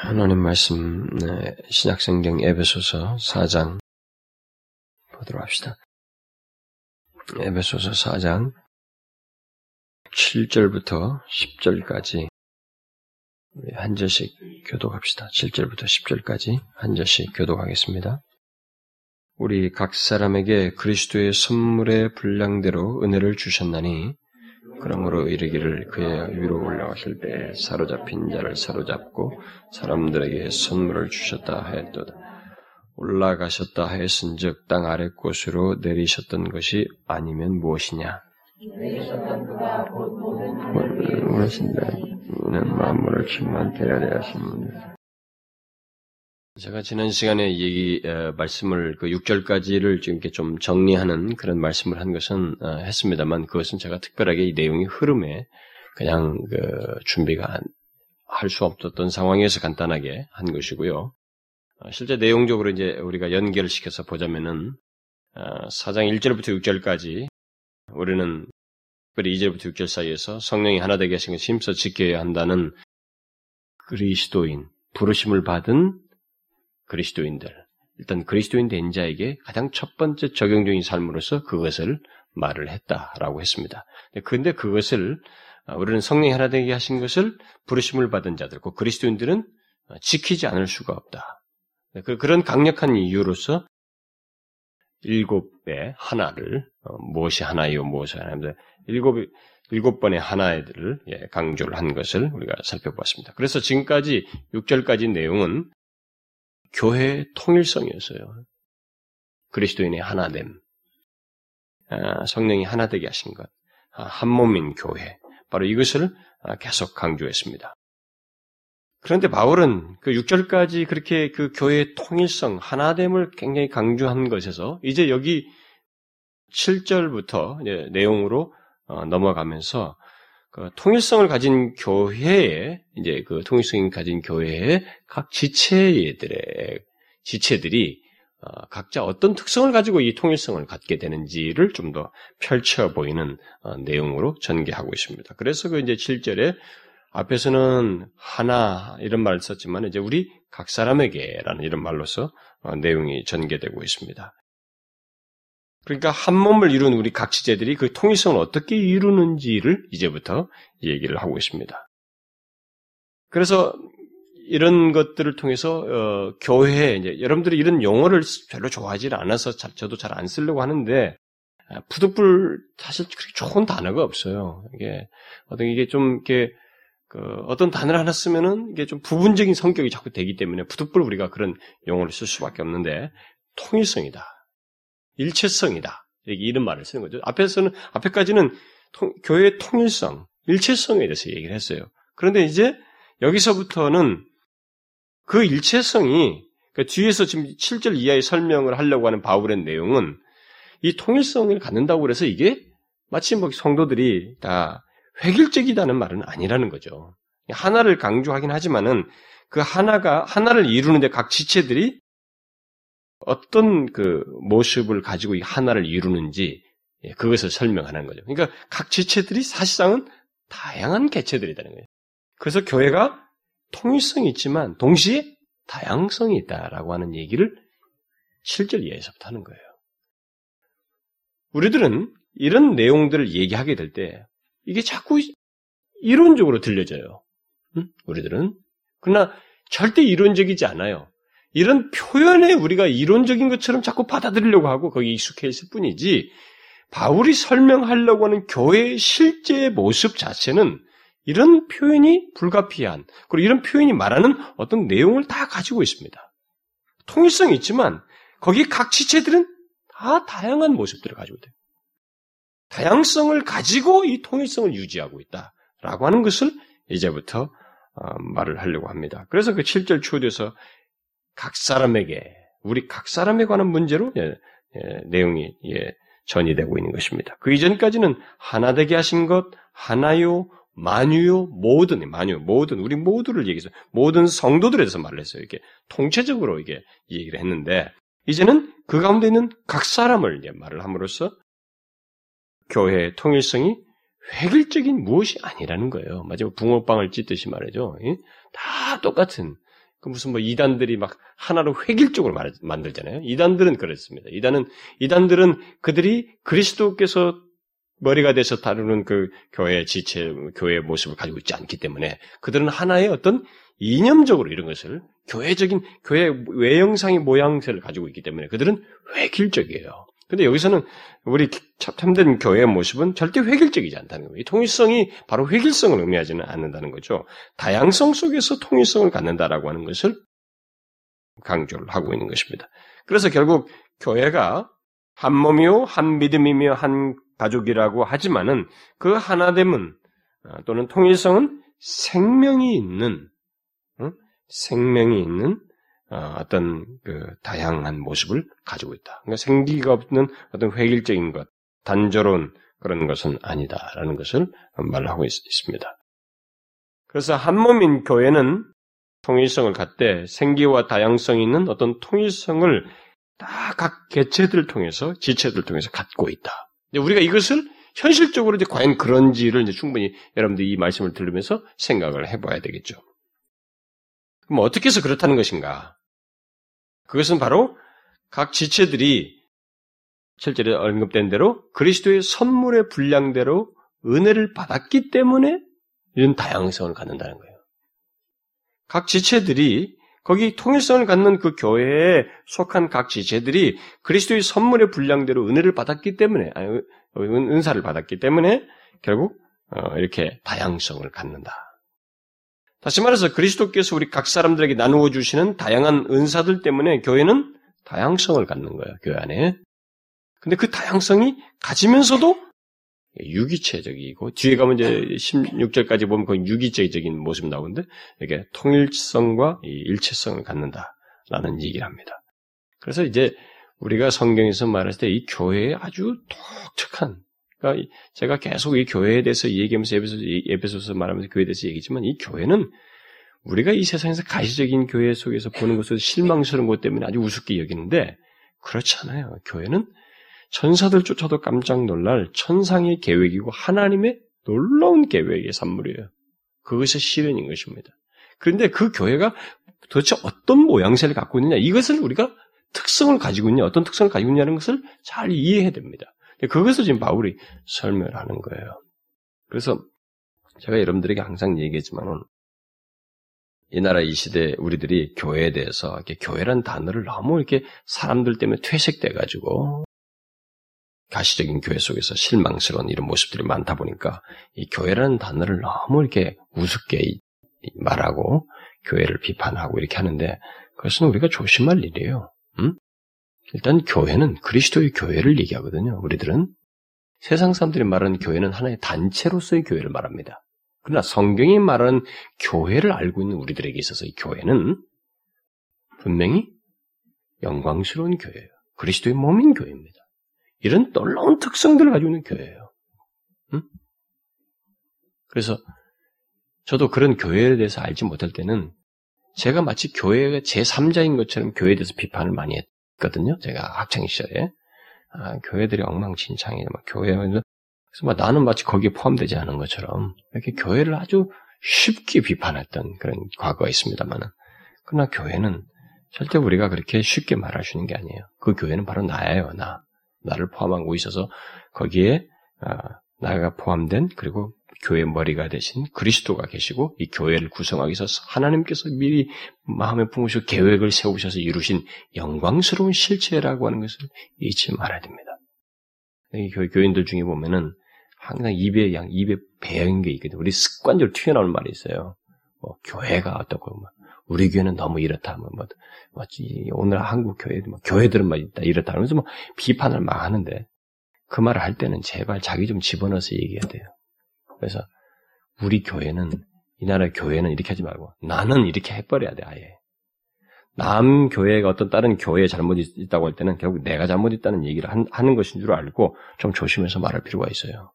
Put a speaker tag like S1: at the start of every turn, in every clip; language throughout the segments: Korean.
S1: 하나님 말씀 네, 신약성경 에베소서 4장 보도록 합시다. 에베소서 4장 7절부터 10절까지 한 절씩 교독합시다. 7절부터 10절까지 한 절씩 교독하겠습니다. 우리 각 사람에게 그리스도의 선물의 분량대로 은혜를 주셨나니 그러므로 이르기를 그의 위로 올라가실 때 사로잡힌 자를 사로잡고 사람들에게 선물을 주셨다 하였도다. 올라가셨다 하였은즉 땅 아래 곳으로 내리셨던 것이 아니면 무엇이냐? 내리셨던 그가 곧 모든 는 만물을 충만케 하려 하십니다. 제가 지난 시간에 얘기 어, 말씀을 그 6절까지를 지금 이렇게 좀 정리하는 그런 말씀을 한 것은 어, 했습니다만 그것은 제가 특별하게 이 내용의 흐름에 그냥 그 준비가 할 수 없었던 상황에서 간단하게 한 것이고요. 어, 실제 내용적으로 이제 우리가 연결을 시켜서 보자면은 어, 4장 1절부터 6절까지 우리는 특별히 2절부터 6절 사이에서 성령이 하나 되게 하신 것을 힘써 지켜야 한다는 그리스도인 부르심을 받은 그리스도인들, 일단 그리스도인 된 자에게 가장 첫 번째 적용적인 삶으로서 그것을 말을 했다라고 했습니다. 그런데 그것을 어, 우리는 성령이 하나 되게 하신 것을 부르심을 받은 자들, 그 그리스도인들은 어, 지키지 않을 수가 없다. 그, 그런 강력한 이유로서 일곱의 하나를 어, 무엇이 하나요, 무엇이 하나인데 일곱 일곱 번의 하나들을 예, 강조를 한 것을 우리가 살펴보았습니다. 그래서 지금까지 6절까지 내용은 교회의 통일성이었어요. 그리스도인의 하나됨, 아, 성령이 하나 되게 하신 것, 아, 한 몸인 교회, 바로 이것을 아, 계속 강조했습니다. 그런데 바울은 그 6절까지 그렇게 그 교회의 통일성, 하나됨을 굉장히 강조한 것에서 이제 여기 7절부터 내용으로 어, 넘어가면서 그 통일성을 가진 교회에 이제 그 통일성이 가진 교회의 각 지체들의 지체들이 어, 각자 어떤 특성을 가지고 이 통일성을 갖게 되는지를 좀 더 펼쳐 보이는 어, 내용으로 전개하고 있습니다. 그래서 그 이제 7절에 앞에서는 하나 이런 말을 썼지만 이제 우리 각 사람에게라는 이런 말로서 어, 내용이 전개되고 있습니다. 그러니까 한 몸을 이룬 우리 각 지체들이 그 통일성을 어떻게 이루는지를 이제부터 얘기를 하고 있습니다. 그래서 이런 것들을 통해서 어, 교회 이제 여러분들이 이런 용어를 별로 좋아하지 않아서 저도 잘 안 쓰려고 하는데 아, 푸드불 사실 그렇게 좋은 단어가 없어요. 이게 어떤 이게 좀 이렇게 그 어떤 단어를 하나 쓰면은 이게 좀 부분적인 성격이 자꾸 되기 때문에 푸드불 우리가 그런 용어를 쓸 수밖에 없는데 통일성이다. 일체성이다. 이렇게 이런 말을 쓰는 거죠. 앞에서는, 앞에까지는 통, 교회의 통일성, 일체성에 대해서 얘기를 했어요. 그런데 이제 여기서부터는 그 일체성이 그러니까 뒤에서 지금 7절 이하의 설명을 하려고 하는 바울의 내용은 이 통일성을 갖는다고 해서 이게 마치 뭐 성도들이 다 획일적이다는 말은 아니라는 거죠. 하나를 강조하긴 하지만은 그 하나가 하나를 이루는데 각 지체들이 어떤 그 모습을 가지고 이 하나를 이루는지 예, 그것을 설명하는 거죠. 그러니까 각 지체들이 사실상은 다양한 개체들이라는 거예요. 그래서 교회가 통일성이 있지만 동시에 다양성이 있다라고 하는 얘기를 7절 이하에서부터 하는 거예요. 우리들은 이런 내용들을 얘기하게 될 때 이게 자꾸 이론적으로 들려져요. 응? 우리들은. 그러나 절대 이론적이지 않아요. 이런 표현에 우리가 이론적인 것처럼 자꾸 받아들이려고 하고 거기 익숙해 있을 뿐이지 바울이 설명하려고 하는 교회의 실제 모습 자체는 이런 표현이 불가피한 그리고 이런 표현이 말하는 어떤 내용을 다 가지고 있습니다. 통일성이 있지만 거기 각 지체들은 다 다양한 모습들을 가지고 있대요. 다양성을 가지고 이 통일성을 유지하고 있다라고 하는 것을 이제부터 어, 말을 하려고 합니다. 그래서 그 7절 초에서 각 사람에게 우리 각 사람에 관한 문제로 예, 예, 내용이 예, 전이되고 있는 것입니다. 그 이전까지는 하나 되게 하신 것 하나요 만유요 모든 만유 모든 우리 모두를 얘기해서 모든 성도들에 대해서 말을 했어요. 이렇게 통체적으로 이게 얘기를 했는데 이제는 그 가운데 있는 각 사람을 이제 말을 함으로써 교회의 통일성이 획일적인 무엇이 아니라는 거예요. 마지막 붕어빵을 찢듯이 말이죠. 다 똑같은 그 무슨 뭐 이단들이 막 하나로 획일적으로 만들잖아요. 이단들은 그렇습니다. 이단은 이단들은 그들이 그리스도께서 머리가 돼서 다루는 그 교회 지체, 교회의 모습을 가지고 있지 않기 때문에 그들은 하나의 어떤 이념적으로 이런 것을 교회적인 교회 외형상의 모양새를 가지고 있기 때문에 그들은 획일적이에요. 근데 여기서는 우리 참된 교회의 모습은 절대 획일적이지 않다는 거예요. 통일성이 바로 획일성을 의미하지는 않는다는 거죠. 다양성 속에서 통일성을 갖는다라고 하는 것을 강조를 하고 있는 것입니다. 그래서 결국 교회가 한 몸이요, 한 믿음이며 한 가족이라고 하지만은 그 하나됨은 어, 또는 통일성은 생명이 있는 생명이 있는 어, 어떤 그 다양한 모습을 가지고 있다. 그러니까 생기가 없는 어떤 획일적인 것, 단조로운 그런 것은 아니다라는 것을 말하고 있, 습니다 그래서 한 몸인 교회는 통일성을 갖되 생기와 다양성이 있는 어떤 통일성을 다 각 개체들을 통해서 지체들을 통해서 갖고 있다. 우리가 이것을 현실적으로 이제 과연 그런지를 이제 충분히 여러분들이 이 말씀을 들으면서 생각을 해봐야 되겠죠. 그럼 어떻게 해서 그렇다는 것인가? 그것은 바로 각 지체들이 실제로 언급된 대로 그리스도의 선물의 분량대로 은혜를 받았기 때문에 이런 다양성을 갖는다는 거예요. 각 지체들이 거기 통일성을 갖는 그 교회에 속한 각 지체들이 그리스도의 선물의 분량대로 은혜를 받았기 때문에 아니, 은사를 받았기 때문에 결국 어, 이렇게 다양성을 갖는다. 다시 말해서 그리스도께서 우리 각 사람들에게 나누어 주시는 다양한 은사들 때문에 교회는 다양성을 갖는 거예요. 교회 안에. 근데 그 다양성이 가지면서도 유기체적이고 뒤에 가면 이제 16절까지 보면 그 유기체적인 모습 이 나오는데 이게 통일성과 일체성을 갖는다라는 얘기를 합니다. 그래서 이제 우리가 성경에서 말했을 때 이 교회에 아주 독특한 그러니까 제가 계속 이 교회에 대해서 얘기하면서 에베소서, 말하면서 교회에 대해서 얘기지만 이 교회는 우리가 이 세상에서 가시적인 교회 속에서 보는 것을 실망스러운 것 때문에 아주 우습게 여기는데 그렇지 않아요. 교회는 천사들 쫓아도 깜짝 놀랄 천상의 계획이고 하나님의 놀라운 계획의 산물이에요. 그것이 실현인 것입니다. 그런데 그 교회가 도대체 어떤 모양새를 갖고 있느냐 이것을 우리가 특성을 가지고 있냐 어떤 특성을 가지고 있냐는 것을 잘 이해해야 됩니다. 그것을 지금 바울이 설명을 하는 거예요. 그래서 제가 여러분들에게 항상 얘기했지만은 이 나라 이 시대 우리들이 교회에 대해서 이렇게 교회란 단어를 너무 이렇게 사람들 때문에 퇴색돼 가지고 가시적인 교회 속에서 실망스러운 이런 모습들이 많다 보니까 이 교회라는 단어를 너무 이렇게 우습게 말하고 교회를 비판하고 이렇게 하는데 그것은 우리가 조심할 일이에요. 음? 일단 교회는 그리스도의 교회를 얘기하거든요. 우리들은 세상 사람들이 말하는 교회는 하나의 단체로서의 교회를 말합니다. 그러나 성경이 말하는 교회를 알고 있는 우리들에게 있어서 이 교회는 분명히 영광스러운 교회예요. 그리스도의 몸인 교회입니다. 이런 놀라운 특성들을 가지고 있는 교회예요. 응? 그래서 저도 그런 교회에 대해서 알지 못할 때는 제가 마치 교회가 제3자인 것처럼 교회에 대해서 비판을 많이 했 거든요. 제가 학창 시절에. 아, 교회들이 엉망진창이에요. 막 교회, 그래서 막 나는 마치 거기에 포함되지 않은 것처럼 이렇게 교회를 아주 쉽게 비판했던 그런 과거가 있습니다만은. 그러나 교회는 절대 우리가 그렇게 쉽게 말할 수 있는 게 아니에요. 그 교회는 바로 나예요, 나. 나를 포함하고 있어서 거기에 아, 나가 포함된 그리고 교회 머리가 되신 그리스도가 계시고 이 교회를 구성하기 위해서 하나님께서 미리 마음에 품으시고 계획을 세우셔서 이루신 영광스러운 실체라고 하는 것을 잊지 말아야 됩니다. 이 교인들 중에 보면은 항상 입에 양 입에 배인 게 있거든요. 우리 습관적으로 튀어나오는 말이 있어요. 뭐 교회가 어떻고 뭐 우리 교회는 너무 이렇다 뭐, 뭐, 뭐 오늘 한국 교회 뭐 교회들은 막 있다 이렇다 하면서 뭐 비판을 막 하는데 그 말을 할 때는 제발 자기 좀 집어넣어서 얘기해야 돼요. 그래서 우리 교회는 이 나라 교회는 이렇게 하지 말고 나는 이렇게 해버려야 돼 아예. 남 교회가 어떤 다른 교회에 잘못이 있다고 할 때는 결국 내가 잘못 있다는 얘기를 하는 것인 줄 알고 좀 조심해서 말할 필요가 있어요.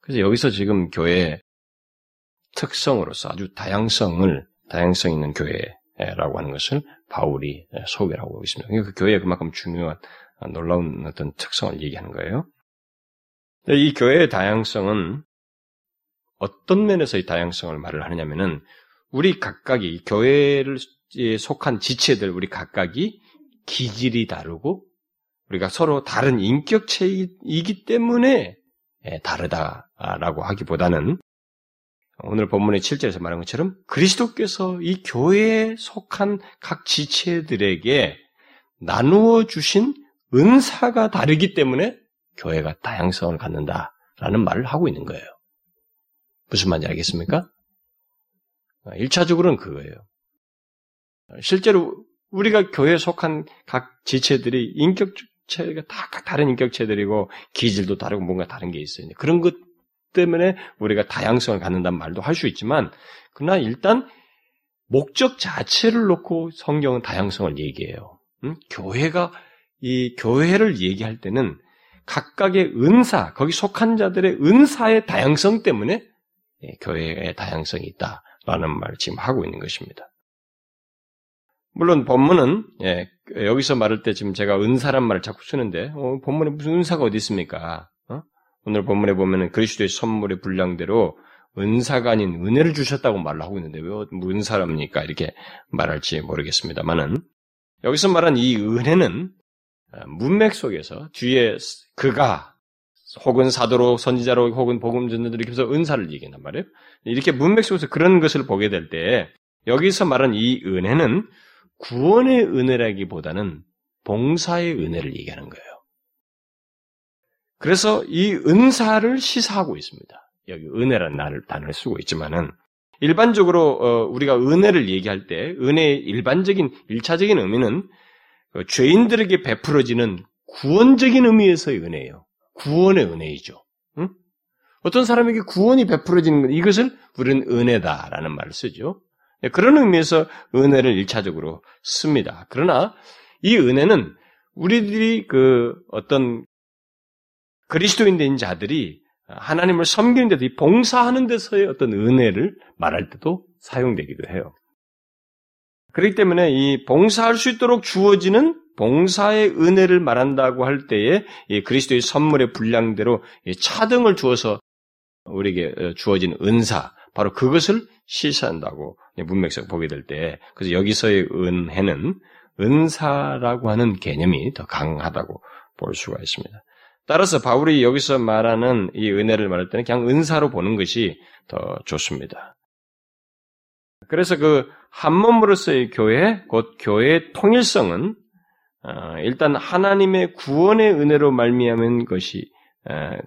S1: 그래서 여기서 지금 교회의 특성으로서 아주 다양성을 다양성 있는 교회라고 하는 것을 바울이 소개를 하고 있습니다. 그 교회에 그만큼 중요한 놀라운 어떤 특성을 얘기하는 거예요. 이 교회의 다양성은 어떤 면에서 이 다양성을 말을 하느냐면은 우리 각각이 교회를 속한 지체들 우리 각각이 기질이 다르고 우리가 서로 다른 인격체이기 때문에 예, 다르다라고 하기보다는 오늘 본문의 7절에서 말한 것처럼 그리스도께서 이 교회에 속한 각 지체들에게 나누어 주신 은사가 다르기 때문에 교회가 다양성을 갖는다라는 말을 하고 있는 거예요. 무슨 말인지 알겠습니까? 1차적으로는 그거예요. 실제로 우리가 교회에 속한 각 지체들이 인격체가 다 다른 인격체들이고 기질도 다르고 뭔가 다른 게 있어요. 그런 것 때문에 우리가 다양성을 갖는다는 말도 할 수 있지만 그러나 일단 목적 자체를 놓고 성경은 다양성을 얘기해요. 음? 교회가 이 교회를 얘기할 때는 각각의 은사, 거기 속한 자들의 은사의 다양성 때문에 예, 교회의 다양성이 있다라는 말을 지금 하고 있는 것입니다. 물론 본문은 예, 여기서 말할 때 지금 제가 은사란 말을 자꾸 쓰는데 어, 본문에 무슨 은사가 어디 있습니까? 어? 오늘 본문에 보면은 그리스도의 선물의 분량대로 은사가 아닌 은혜를 주셨다고 말을 하고 있는데 왜 은사랍니까? 이렇게 말할지 모르겠습니다만은 여기서 말한 이 은혜는 어, 문맥 속에서 뒤에 그가 혹은 사도로 선지자로 혹은 복음 전도들 이렇게 해서 은사를 얘기한단 말이에요. 이렇게 문맥 속에서 그런 것을 보게 될 때 여기서 말한 이 은혜는 구원의 은혜라기보다는 봉사의 은혜를 얘기하는 거예요. 그래서 이 은사를 시사하고 있습니다. 여기 은혜라는 단어를 쓰고 있지만은 일반적으로 어, 우리가 은혜를 얘기할 때 은혜의 일반적인 일차적인 의미는 그 죄인들에게 베풀어지는 구원적인 의미에서의 은혜예요. 구원의 은혜이죠. 응? 어떤 사람에게 구원이 베풀어지는 것, 이것을 우리는 은혜다라는 말을 쓰죠. 네, 그런 의미에서 은혜를 일차적으로 씁니다. 그러나 이 은혜는 우리들이 그 어떤 그리스도인 된 자들이 하나님을 섬기는 데서 봉사하는 데서의 어떤 은혜를 말할 때도 사용되기도 해요. 그렇기 때문에 이 봉사할 수 있도록 주어지는 봉사의 은혜를 말한다고 할 때에 이 그리스도의 선물의 분량대로 차등을 주어서 우리에게 어, 주어진 은사, 바로 그것을 시사한다고 문맥상 보게 될 때, 그래서 여기서의 은혜는 은사라고 하는 개념이 더 강하다고 볼 수가 있습니다. 따라서 바울이 여기서 말하는 이 은혜를 말할 때는 그냥 은사로 보는 것이 더 좋습니다. 그래서 그 한 몸으로서의 교회, 곧 교회의 통일성은 어, 일단 하나님의 구원의 은혜로 말미암은 것이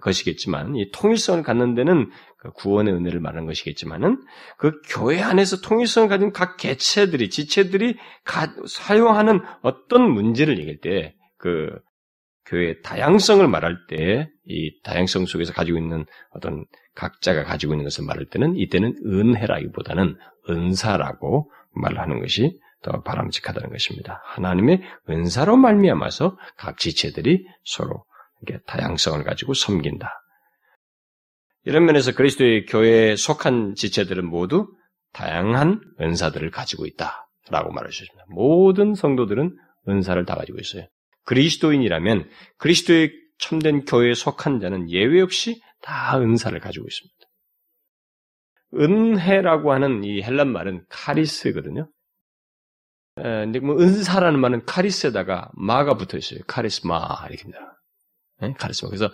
S1: 것이겠지만 이 통일성을 갖는 데는 그 구원의 은혜를 말하는 것이겠지만은 그 교회 안에서 통일성을 가진 각 개체들이 지체들이 가, 사용하는 어떤 문제를 얘기할 때 그 교회의 다양성을 말할 때 이 다양성 속에서 가지고 있는 어떤 각자가 가지고 있는 것을 말할 때는 이때는 은혜라기보다는 은사라고 말하는 것이 더 바람직하다는 것입니다. 하나님의 은사로 말미암아서 각 지체들이 서로 다양성을 가지고 섬긴다. 이런 면에서 그리스도의 교회에 속한 지체들은 모두 다양한 은사들을 가지고 있다라고 있습니다. 모든 성도들은 은사를 다 가지고 있어요. 그리스도인이라면 그리스도의 참된 교회에 속한 자는 예외 없이 다 은사를 가지고 있습니다. 은혜라고 하는 이 헬란 말은 카리스거든요. 근데 뭐 은사라는 말은 카리스에다가 마가 붙어 있어요. 카리스마 이렇게입니다. 네? 카리스마. 그래서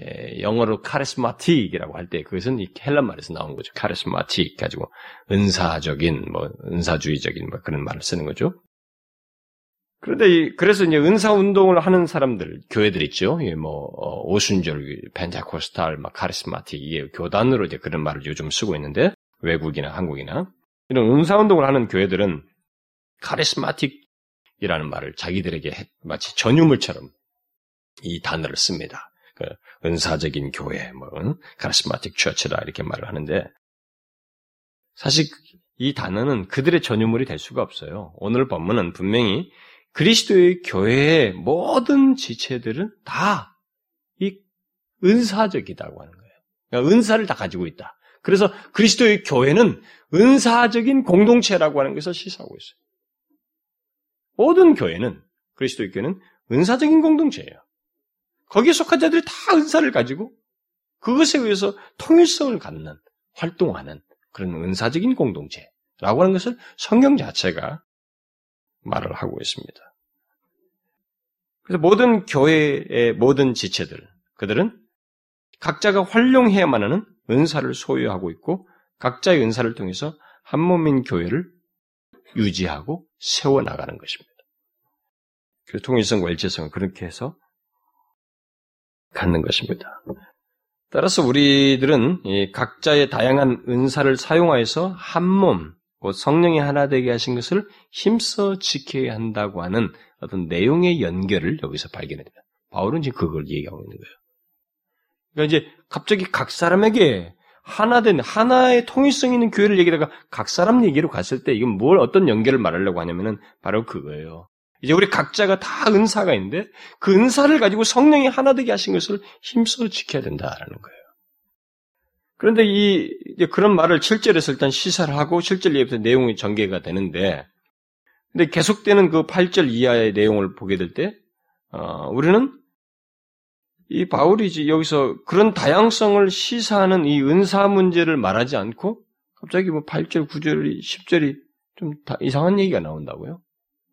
S1: 예, 영어로 카리스마틱이라고 할 때 그것은 이 헬란 말에서 나온 거죠. 카리스마틱 가지고 은사적인 뭐 은사주의적인 뭐 그런 말을 쓰는 거죠. 그런데 이, 그래서 이제 은사 운동을 하는 사람들 교회들 있죠. 예, 뭐 어, 오순절, 펜타코스탈, 막 카리스마틱 이게 교단으로 이제 그런 말을 요즘 쓰고 있는데 외국이나 한국이나 이런 은사 운동을 하는 교회들은 카리스마틱이라는 말을 자기들에게 마치 전유물처럼 이 단어를 씁니다. 그 은사적인 교회, 뭐 카리스마틱 처치다 이렇게 말을 하는데 사실 이 단어는 그들의 전유물이 될 수가 없어요. 오늘 본문은 분명히 그리스도의 교회의 모든 지체들은 다 이 은사적이다고 하는 거예요. 그러니까 은사를 다 가지고 있다. 그래서 그리스도의 교회는 은사적인 공동체라고 하는 것을 시사하고 있어요. 모든 교회는 그리스도의 교회는 은사적인 공동체예요. 거기에 속한 자들이 다 은사를 가지고 그것에 의해서 통일성을 갖는 활동하는 그런 은사적인 공동체라는 라고 하는 것을 성경 자체가 말을 하고 있습니다. 그래서 모든 교회의 모든 지체들, 그들은 각자가 활용해야만 하는 은사를 소유하고 있고 각자의 은사를 통해서 한 몸인 교회를 유지하고 세워나가는 것입니다. 그 통일성과 일체성을 그렇게 해서 갖는 것입니다. 따라서 우리들은 각자의 다양한 은사를 사용하여서 한 몸, 성령이 하나 되게 하신 것을 힘써 지켜야 한다고 하는 어떤 내용의 연결을 여기서 발견합니다. 바울은 지금 그걸 얘기하고 있는 거예요. 그러니까 이제 갑자기 각 사람에게 하나된 하나의 통일성 있는 교회를 얘기다가 각 사람 얘기로 갔을 때 이건 뭘 어떤 연결을 말하려고 하냐면은 바로 그거예요. 이제 우리 각자가 다 은사가 있는데 그 은사를 가지고 성령이 하나 되게 하신 것을 힘써 지켜야 된다라는 거예요. 그런데 이 그런 말을 7절에서 일단 시사를 하고 7절 이후부터 내용이 전개가 되는데 근데 계속되는 그 8절 이하의 내용을 보게 될 때 어, 우리는 이 바울이 여기서 그런 다양성을 시사하는 이 은사 문제를 말하지 않고 갑자기 뭐 8절, 9절, 10절이 좀 이상한 얘기가 나온다고요.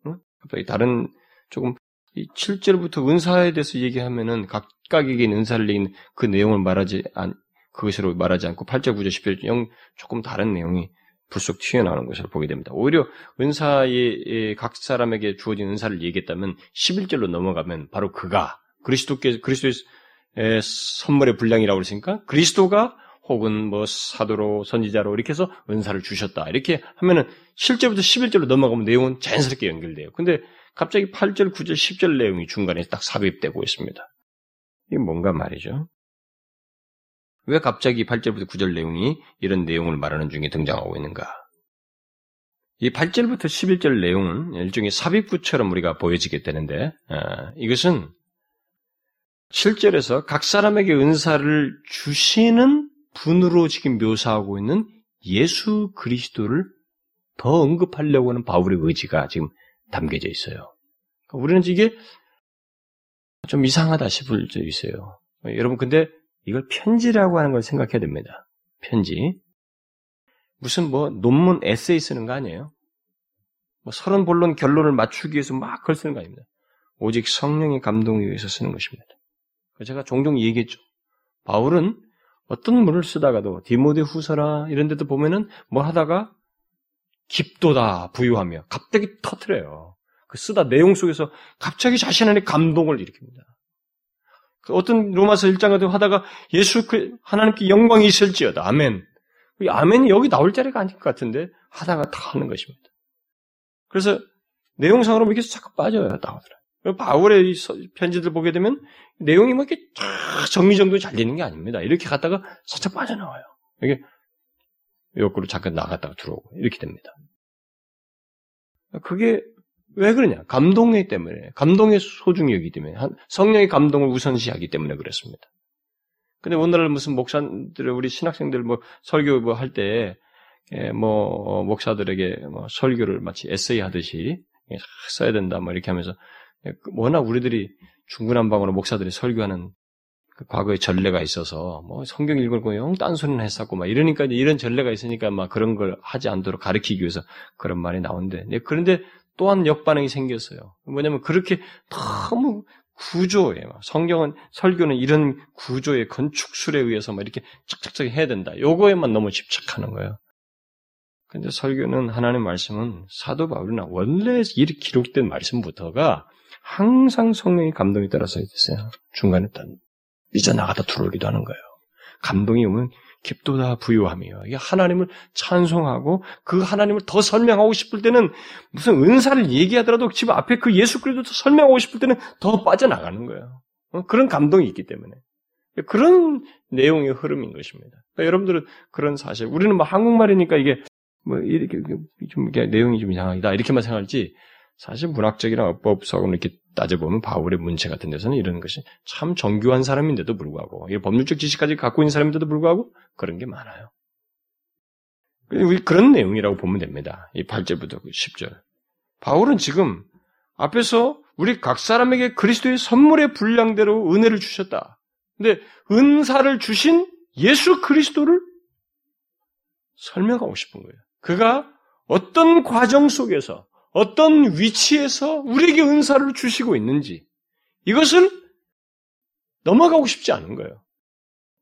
S1: 응? 갑자기 다른 조금 이 7절부터 은사에 대해서 얘기하면은 각각에게 은사를 내긴 그 내용을 말하지 않, 그것으로 말하지 않고 8절, 9절, 10절 영 조금 다른 내용이 불쑥 튀어나오는 것을 보게 됩니다. 오히려 은사의 각 사람에게 주어진 은사를 얘기했다면 11절로 넘어가면 바로 그가 그리스도께 그리스도의 선물의 분량이라고 그랬으니까 그리스도가 혹은 뭐 사도로 선지자로 이렇게 해서 은사를 주셨다. 이렇게 하면은 실제부터 11절로 넘어가면 내용은 자연스럽게 연결돼요. 근데 갑자기 8절, 9절, 10절 내용이 중간에 딱 삽입되고 있습니다. 이게 뭔가 말이죠. 왜 갑자기 8절부터 9절 내용이 이런 내용을 말하는 중에 등장하고 있는가? 이 8절부터 11절 내용은 일종의 삽입구처럼 우리가 보여지게 되는데, 아, 이것은 7절에서 각 사람에게 은사를 주시는 분으로 지금 묘사하고 있는 예수 그리스도를 더 언급하려고 하는 바울의 의지가 지금 담겨져 있어요. 그러니까 우리는 이게 좀 이상하다 싶을 수 있어요. 여러분, 근데 이걸 편지라고 하는 걸 생각해야 됩니다. 편지. 무슨 뭐 논문 에세이 쓰는 거 아니에요? 뭐 서른 본론 결론을 맞추기 위해서 막 글 쓰는 거 아닙니다. 오직 성령의 감동에 의해서 쓰는 것입니다. 제가 종종 얘기했죠. 바울은 어떤 문을 쓰다가도 디모데 후서라 이런 데도 보면은 뭐 하다가 깊도다 부유하며 갑자기 터트려요. 그 쓰다 내용 속에서 갑자기 자신 안에 감동을 일으킵니다. 그 어떤 로마서 1장 같은 하다가 예수 그 하나님께 영광이 있을지어다. 아멘. 아멘이 여기 나올 자리가 아닐 것 같은데 하다가 다 하는 것입니다. 그래서 내용상으로 이렇게 자꾸 빠져요. 나오더라. 바울의 편지들 보게 되면 내용이 뭐 이렇게 정리정돈 잘 되는 게 아닙니다. 이렇게 갔다가 살짝 빠져나와요. 이게 욕구로 잠깐 나갔다가 들어오고 이렇게 됩니다. 그게 왜 그러냐? 감동이기 때문에, 감동의 소중히 여기 때문에, 성령의 감동을 우선시하기 때문에 그렇습니다. 근데 오늘날 무슨 목사들, 우리 신학생들 뭐 설교 뭐 할 때, 예, 뭐, 목사들에게 뭐 설교를 마치 에세이 하듯이 써야 된다, 뭐 이렇게 하면서, 예, 그 워낙 우리들이 중구난방으로 목사들이 설교하는 그 과거의 전례가 있어서, 뭐 성경 읽을 영 딴소리는 했었고, 막 이러니까 이런 전례가 있으니까 막 그런 걸 하지 않도록 가르치기 위해서 그런 말이 나오는데, 예, 그런데 또한 역반응이 생겼어요. 뭐냐면 그렇게 너무 구조에 성경은 설교는 이런 구조의 건축술에 의해서 막 이렇게 착착착 해야 된다. 요거에만 너무 집착하는 거예요. 근데 설교는 하나님 말씀은 사도 바울이나 원래 이렇게 기록된 말씀부터가 항상 성령의 감동이 따라서 있어요. 중간에 삐져나가다 들어오기도 하는 거예요. 감동이 오면 깊도다 부유함이요. 이게 하나님을 찬송하고 그 하나님을 더 설명하고 싶을 때는 무슨 은사를 얘기하더라도 집 앞에 그 예수 그리스도 설명하고 싶을 때는 더 빠져나가는 거예요. 어? 그런 감동이 있기 때문에. 그런 내용의 흐름인 것입니다. 그러니까 여러분들은 그런 사실, 우리는 뭐 한국말이니까 이게 뭐 이렇게 좀 이게 내용이 좀 이상하다 이렇게만 생각할지 사실 문학적이나 어법적으로 이렇게 따져보면 바울의 문체 같은 데서는 이런 것이 참 정교한 사람인데도 불구하고 법률적 지식까지 갖고 있는 사람인데도 불구하고 그런 게 많아요. 그런 내용이라고 보면 됩니다. 이 8절부터 10절. 바울은 지금 앞에서 우리 각 사람에게 그리스도의 선물의 분량대로 은혜를 주셨다. 근데 은사를 주신 예수 그리스도를 설명하고 싶은 거예요. 그가 어떤 과정 속에서 어떤 위치에서 우리에게 은사를 주시고 있는지 이것을 넘어가고 싶지 않은 거예요.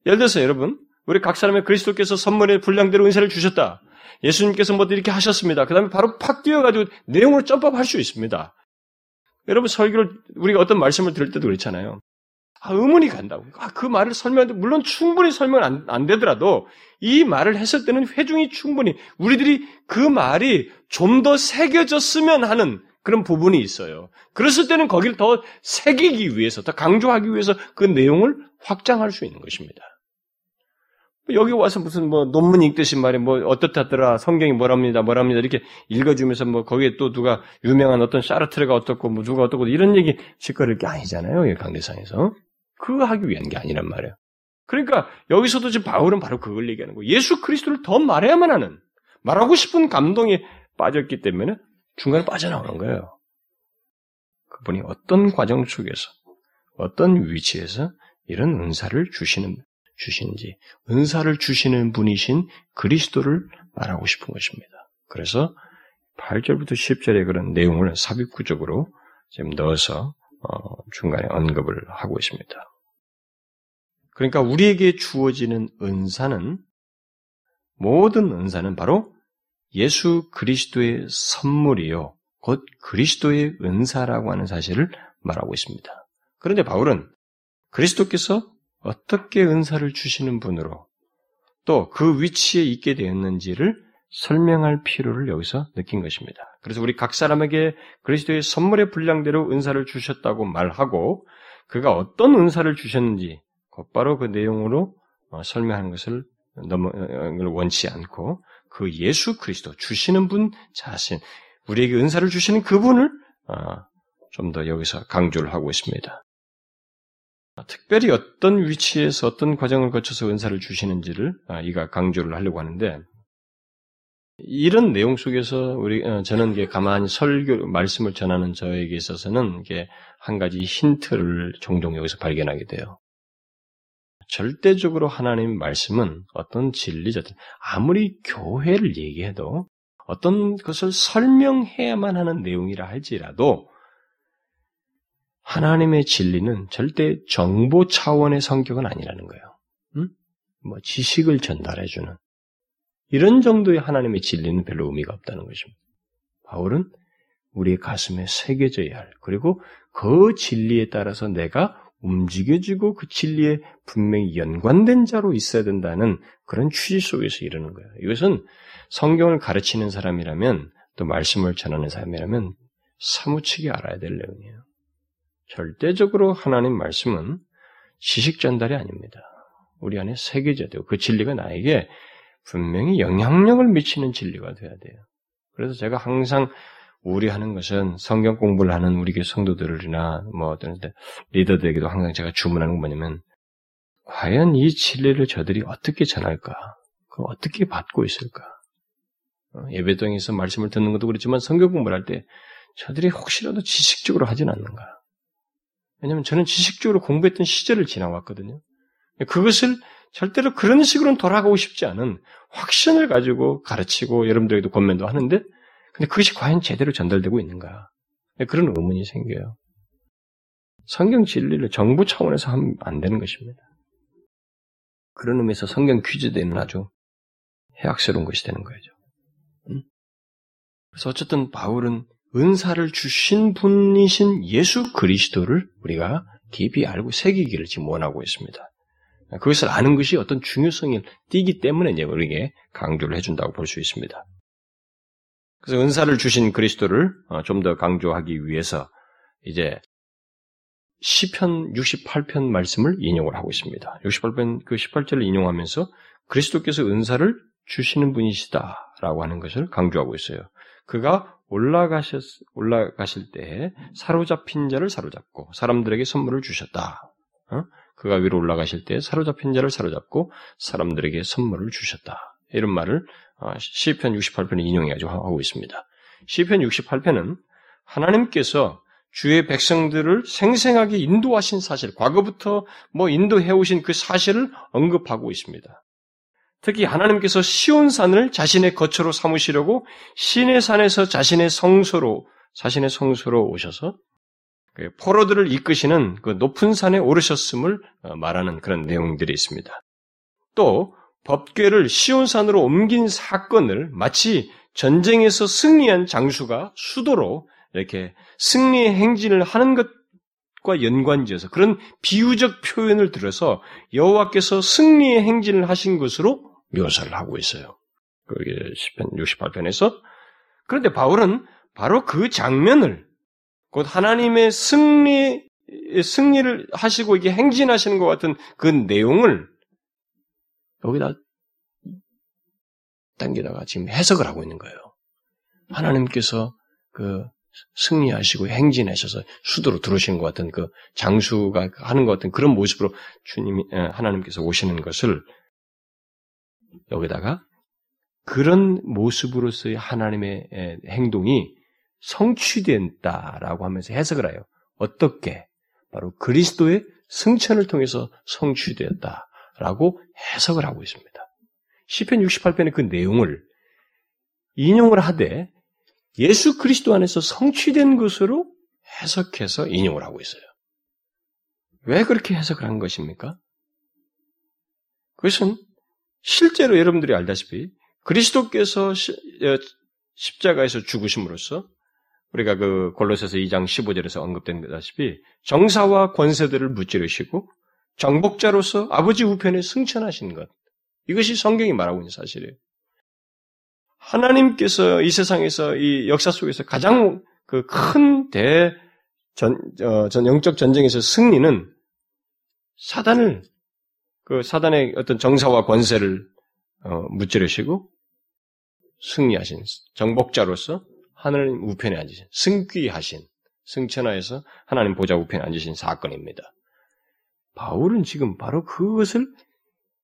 S1: 예를 들어서 여러분, 우리 각 사람의 그리스도께서 선물의 분량대로 은사를 주셨다. 예수님께서 뭐 이렇게 하셨습니다. 그 다음에 바로 팍 뛰어가지고 내용으로 점프할 수 있습니다. 여러분 설교를 우리가 어떤 말씀을 들을 때도 그렇잖아요. 아, 의문이 간다고. 아, 그 말을 설명하는데 물론 충분히 설명 안, 안 되더라도 이 말을 했을 때는 회중이 충분히 우리들이 그 말이 좀 더 새겨졌으면 하는 그런 부분이 있어요. 그랬을 때는 거기를 더 새기기 위해서, 더 강조하기 위해서 그 내용을 확장할 수 있는 것입니다. 여기 와서 무슨 뭐 논문 읽듯이 말이 뭐 어떻다더라 성경이 뭐랍니다 뭐랍니다 이렇게 읽어주면서 뭐 거기에 또 누가 유명한 어떤 샤르트르가 어떻고 뭐 누가 어떻고 이런 얘기 짓거릴 게 아니잖아요 강대상에서 그거 하기 위한 게 아니란 말이에요. 그러니까 여기서도 지금 바울은 바로 그걸 얘기하는 거예요. 예수 그리스도를 더 말해야만 하는 말하고 싶은 감동에 빠졌기 때문에 중간에 빠져나오는 거예요. 그분이 어떤 과정 속에서 어떤 위치에서 이런 은사를 주시는 주시는지 은사를 주시는 분이신 그리스도를 말하고 싶은 것입니다. 그래서 8절부터 10절의 그런 내용을 삽입구적으로 지금 넣어서 어, 중간에 언급을 하고 있습니다. 그러니까 우리에게 주어지는 은사는 모든 은사는 바로 예수 그리스도의 선물이요. 곧 그리스도의 은사라고 하는 사실을 말하고 있습니다. 그런데 바울은 그리스도께서 어떻게 은사를 주시는 분으로 또 그 위치에 있게 되었는지를 설명할 필요를 여기서 느낀 것입니다. 그래서 우리 각 사람에게 그리스도의 선물의 분량대로 은사를 주셨다고 말하고 그가 어떤 은사를 주셨는지 곧바로 그 내용으로 어, 설명하는 것을 너무 어, 원치 않고 그 예수 그리스도 주시는 분 자신 우리에게 은사를 주시는 그분을 어, 좀더 여기서 강조를 하고 있습니다. 특별히 어떤 위치에서 어떤 과정을 거쳐서 은사를 주시는지를 이가 강조를 하려고 하는데 이런 내용 속에서 우리 저는 이게 가만히 설교 말씀을 전하는 저에게 있어서는 이게 한 가지 힌트를 종종 여기서 발견하게 돼요. 절대적으로 하나님 말씀은 어떤 진리자든 아무리 교회를 얘기해도 어떤 것을 설명해야만 하는 내용이라 할지라도 하나님의 진리는 절대 정보 차원의 성격은 아니라는 거예요. 응? 뭐 지식을 전달해주는 이런 정도의 하나님의 진리는 별로 의미가 없다는 것입니다. 바울은 우리의 가슴에 새겨져야 할 그리고 그 진리에 따라서 내가 움직여지고 그 진리에 분명히 연관된 자로 있어야 된다는 그런 취지 속에서 이러는 거예요. 이것은 성경을 가르치는 사람이라면 또 말씀을 전하는 사람이라면 사무치게 알아야 될 내용이에요. 절대적으로 하나님 말씀은 지식 전달이 아닙니다. 우리 안에 새겨져야 되고 그 진리가 나에게 분명히 영향력을 미치는 진리가 돼야 돼요. 그래서 제가 항상 우려하는 것은 성경 공부를 하는 우리 교 성도들이나 뭐 어떤 리더들에게도 항상 제가 주문하는 건 뭐냐면 과연 이 진리를 저들이 어떻게 전할까? 그 어떻게 받고 있을까? 어, 예배당에서 말씀을 듣는 것도 그렇지만 성경 공부를 할 때 저들이 혹시라도 지식적으로 하진 않는가? 왜냐하면 저는 지식적으로 공부했던 시절을 지나왔거든요. 그것을 절대로 그런 식으로는 돌아가고 싶지 않은 확신을 가지고 가르치고 여러분들에게도 권면도 하는데 근데 그것이 과연 제대로 전달되고 있는가? 그런 의문이 생겨요. 성경 진리를 정부 차원에서 하면 안 되는 것입니다. 그런 의미에서 성경 퀴즈되는 아주 해악스러운 것이 되는 거죠. 그래서 어쨌든 바울은 은사를 주신 분이신 예수 그리스도를 우리가 깊이 알고 새기기를 지금 원하고 있습니다. 그것을 아는 것이 어떤 중요성을 띠기 때문에 이제 우리에게 강조를 해준다고 볼 수 있습니다. 그래서 은사를 주신 그리스도를 어, 좀더 강조하기 위해서 이제 시편 68편 말씀을 인용을 하고 있습니다. 68편 그 18절을 인용하면서 그리스도께서 은사를 주시는 분이시다라고 하는 것을 강조하고 있어요. 그가 올라가셨 올라가실 때 사로잡힌 자를 사로잡고 사람들에게 선물을 주셨다. 어? 그가 위로 올라가실 때 사로잡힌 자를 사로잡고 사람들에게 선물을 주셨다. 이런 말을 어, 시편 68편에 인용해가지고 하고 있습니다. 시편 68편은 하나님께서 주의 백성들을 생생하게 인도하신 사실, 과거부터 뭐 인도해 오신 그 사실을 언급하고 있습니다. 특히 하나님께서 시온산을 자신의 거처로 삼으시려고 신의 산에서 자신의 성소로 자신의 성소로 오셔서 그 포로들을 이끄시는 그 높은 산에 오르셨음을 어, 말하는 그런 내용들이 있습니다. 또 법궤를 시온산으로 옮긴 사건을 마치 전쟁에서 승리한 장수가 수도로 이렇게 승리의 행진을 하는 것과 연관지어서 그런 비유적 표현을 들어서 여호와께서 승리의 행진을 하신 것으로 묘사를 하고 있어요. 그게 10편 68편에서 그런데 바울은 바로 그 장면을 곧 하나님의 승리 승리를 하시고 이게 행진하시는 것 같은 그 내용을 여기다 당기다가 지금 해석을 하고 있는 거예요. 하나님께서 그 승리하시고 행진하셔서 수도로 들어오시는 것 같은 그 장수가 하는 것 같은 그런 모습으로 주님이 하나님께서 오시는 것을 여기다가 그런 모습으로서의 하나님의 행동이 성취된다라고 하면서 해석을 해요. 어떻게? 바로 그리스도의 승천을 통해서 성취되었다라고 해석을 하고 있습니다. 시편 68편의 그 내용을 인용을 하되 예수 그리스도 안에서 성취된 것으로 해석해서 인용을 하고 있어요. 왜 그렇게 해석을 한 것입니까? 그것은 실제로 여러분들이 알다시피 그리스도께서 어, 십자가에서 죽으심으로써 우리가 그 골로새서 2장 15절에서 언급된 다시피 정사와 권세들을 무찌르시고 정복자로서 아버지 우편에 승천하신 것 이것이 성경이 말하고 있는 사실이에요. 하나님께서 이 세상에서 이 역사 속에서 가장 그 큰 대 전, 어, 전 영적 전쟁에서 승리는 사단을 그 사단의 어떤 정사와 권세를 어, 무찌르시고 승리하신 정복자로서 하나님 우편에 앉으신 승귀하신 승천하에서 하나님 보좌 우편에 앉으신 사건입니다. 바울은 지금 바로 그것을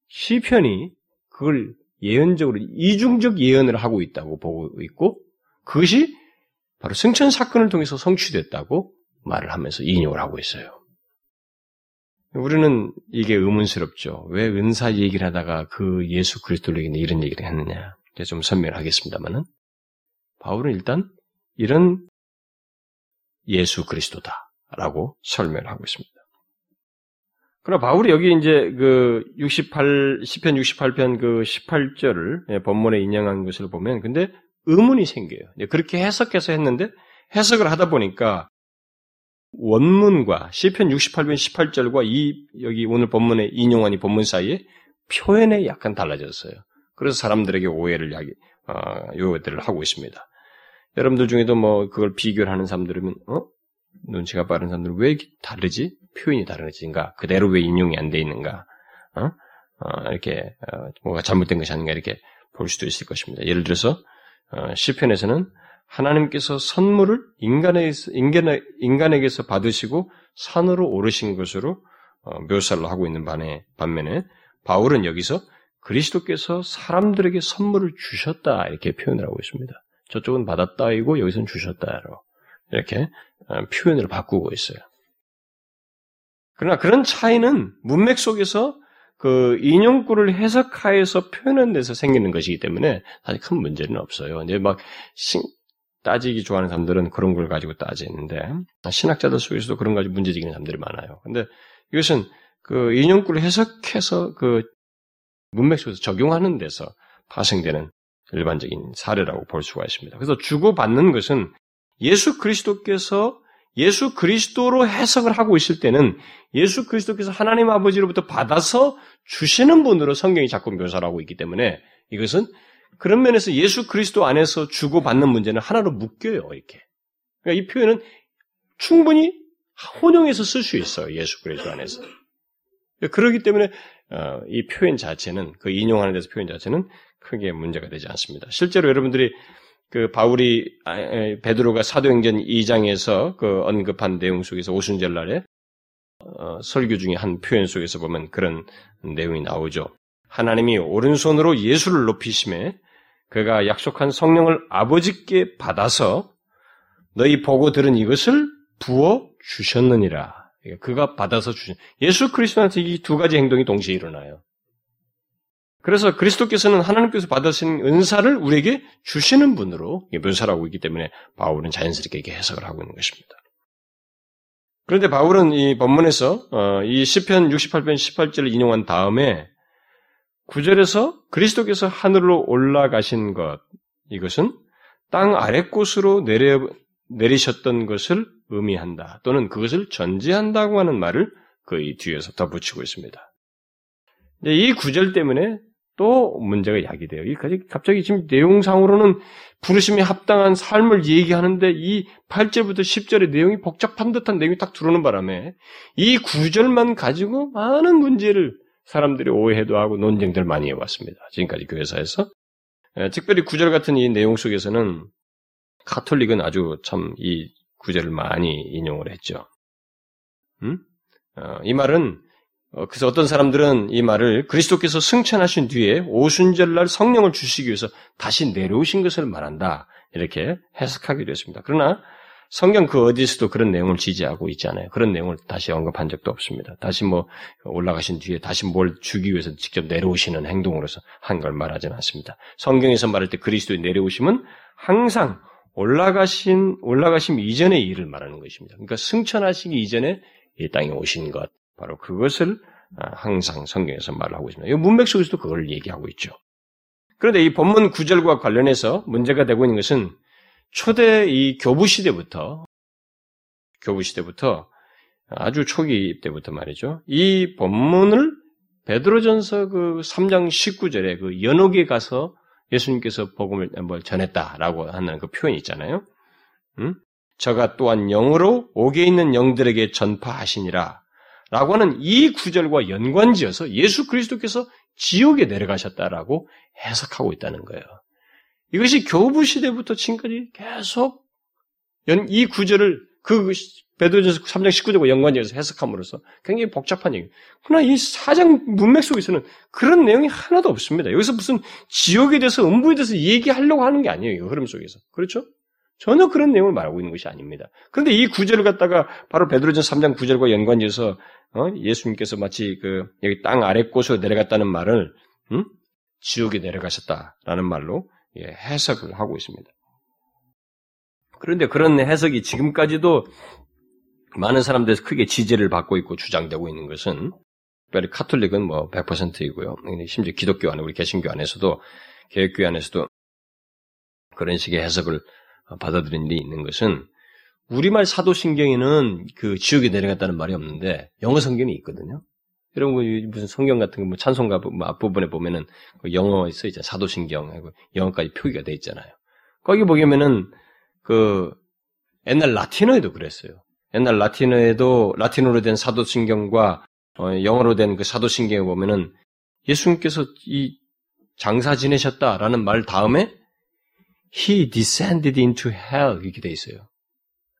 S1: 시편이 그걸 예언적으로 이중적 예언을 하고 있다고 보고 있고 그것이 바로 승천 사건을 통해서 성취됐다고 말을 하면서 인용을 하고 있어요. 우리는 이게 의문스럽죠. 왜 은사 얘기를 하다가 그 예수 그리스도에게 이런 얘기를 했느냐. 좀 설명을 하겠습니다만은 바울은 일단 이런 예수 그리스도다라고 설명을 하고 있습니다. 그러나 바울이 여기 이제 그 68, 10편 68편 그 18절을 예, 본문에 인용한 것을 보면 근데 의문이 생겨요. 그렇게 해석해서 했는데 해석을 하다 보니까 원문과 10편 68편 18절과 이 여기 오늘 본문에 인용한 이 본문 사이에 표현에 약간 달라졌어요. 그래서 사람들에게 오해를 야기, 어, 요들을 하고 있습니다. 여러분들 중에도 뭐 그걸 비교를 하는 사람들은 어? 눈치가 빠른 사람들은 왜 다르지? 표현이 다르지인가? 그대로 왜 인용이 안 돼 있는가? 어? 어, 이렇게 어, 뭐가 잘못된 것이 아닌가 이렇게 볼 수도 있을 것입니다. 예를 들어서 어, 시편에서는 하나님께서 선물을 인간에게서, 인간에, 인간에게서 받으시고 산으로 오르신 것으로 어, 묘사를 하고 있는 반에, 반면에 바울은 여기서 그리스도께서 사람들에게 선물을 주셨다 이렇게 표현을 하고 있습니다. 저쪽은 받았다이고 여기서는 주셨다로 이렇게 어, 표현을 바꾸고 있어요. 그러나 그런 차이는 문맥 속에서 그 인용구를 해석하여서 표현한 데서 생기는 것이기 때문에 사실 큰 문제는 없어요. 이제 막 신, 따지기 좋아하는 사람들은 그런 걸 가지고 따지는데 신학자들 속에서도 그런 가지고 문제지기는 사람들이 많아요. 근데 이것은 그 인용구를 해석해서 그 문맥 속에서 적용하는 데서 파생되는 일반적인 사례라고 볼 수가 있습니다. 그래서 주고받는 것은 예수 그리스도께서 예수 그리스도로 해석을 하고 있을 때는 예수 그리스도께서 하나님 아버지로부터 받아서 주시는 분으로 성경이 자꾸 묘사를 하고 있기 때문에 이것은 그런 면에서 예수 그리스도 안에서 주고받는 문제는 하나로 묶여요, 이렇게. 그러니까 이 표현은 충분히 혼용해서 쓸 수 있어요, 예수 그리스도 안에서. 그렇기 때문에 어, 이 표현 자체는 그 인용하는 데서 표현 자체는 크게 문제가 되지 않습니다. 실제로 여러분들이 그 바울이 아, 베드로가 사도행전 2장에서 그 언급한 내용 속에서 오순절 날에 어, 설교 중에 한 표현 속에서 보면 그런 내용이 나오죠. 하나님이 오른손으로 예수를 높이심에 그가 약속한 성령을 아버지께 받아서 너희 보고 들은 이것을 부어 주셨느니라. 그가 받아서 주신 예수 그리스도한테 이 두 가지 행동이 동시에 일어나요. 그래서 그리스도께서는 하나님께서 받으신 은사를 우리에게 주시는 분으로 묘사하고 있기 때문에 바울은 자연스럽게 이렇게 해석을 하고 있는 것입니다. 그런데 바울은 이 본문에서 어, 이 시편 68편 18절을 인용한 다음에 9절에서 그리스도께서 하늘로 올라가신 것 이것은 땅 아랫곳으로 내려 내리셨던 것을 의미한다. 또는 그것을 전제한다고 하는 말을 그 뒤에서 덧붙이고 있습니다. 이 구절 때문에 또 문제가 야기돼요. 이 갑자기 지금 내용상으로는 부르심에 합당한 삶을 얘기하는데 이 8절부터 10절의 내용이 복잡한 듯한 내용이 딱 들어오는 바람에 이 구절만 가지고 많은 문제를 사람들이 오해도 하고 논쟁들 많이 해왔습니다. 지금까지 교회사에서. 예, 특별히 구절 같은 이 내용 속에서는 카톨릭은 아주 참 이 구절을 많이 인용을 했죠. 음? 어, 이 말은 어, 그래서 어떤 사람들은 이 말을 그리스도께서 승천하신 뒤에 오순절날 성령을 주시기 위해서 다시 내려오신 것을 말한다. 이렇게 해석하기도 했습니다. 그러나 성경 그 어디서도 그런 내용을 지지하고 있지 않아요. 그런 내용을 다시 언급한 적도 없습니다. 다시 뭐 올라가신 뒤에 다시 뭘 주기 위해서 직접 내려오시는 행동으로서 한 걸 말하지는 않습니다. 성경에서 말할 때 그리스도의 내려오심은 항상 올라가신 올라가심 이전의 일을 말하는 것입니다. 그러니까 승천하시기 이전에 이 땅에 오신 것 바로 그것을 아, 항상 성경에서 말하고 있습니다. 이 문맥 속에서도 그걸 얘기하고 있죠. 그런데 이 본문 구절과 관련해서 문제가 되고 있는 것은 초대 이 교부 시대부터 교부 시대부터 아주 초기 때부터 말이죠. 이 본문을 베드로전서 그 3장 19절에 그 연옥에 가서 예수님께서 복음을 뭘 전했다라고 하는 그 표현이 있잖아요. 음? 저가 또한 영으로 옥에 있는 영들에게 전파하시니라 라고 하는 이 구절과 연관지어서 예수 그리스도께서 지옥에 내려가셨다라고 해석하고 있다는 거예요. 이것이 교부 시대부터 지금까지 계속 이 구절을 그 베드로전서 3장 19절과 연관지어서 해석함으로써 굉장히 복잡한 얘기. 그러나 이 사장 문맥 속에서는 그런 내용이 하나도 없습니다. 여기서 무슨 지옥에 대해서 음부에 대해서 얘기하려고 하는 게 아니에요. 흐름 속에서. 그렇죠? 전혀 그런 내용을 말하고 있는 것이 아닙니다. 그런데 이 구절을 갖다가 바로 베드로전 3장 9절과 연관지어서 어? 예수님께서 마치 그 여기 땅 아래 곳으로 내려갔다는 말을 음? 지옥에 내려가셨다라는 말로 예, 해석을 하고 있습니다. 그런데 그런 해석이 지금까지도 많은 사람들에서 크게 지지를 받고 있고 주장되고 있는 것은 특별히 카톨릭은 뭐 100%이고요. 심지어 기독교 안에 우리 개신교 안에서도 개혁교 안에서도 그런 식의 해석을 받아들인 일이 있는 것은 우리말 사도신경에는 그 지옥에 내려갔다는 말이 없는데 영어 성경이 있거든요. 여러분 무슨 성경 같은 거 뭐 찬송가 뭐 앞부분에 보면은 그 영어에 써 있잖아요. 사도신경하고 영어까지 표기가 돼 있잖아요. 거기 보면은 그 옛날 라틴어에도 그랬어요. 옛날 라틴어에도 라틴어로 된 사도신경과 어, 영어로 된 그 사도신경에 보면은 예수님께서 이 장사 지내셨다라는 말 다음에 He descended into hell 이렇게 돼 있어요.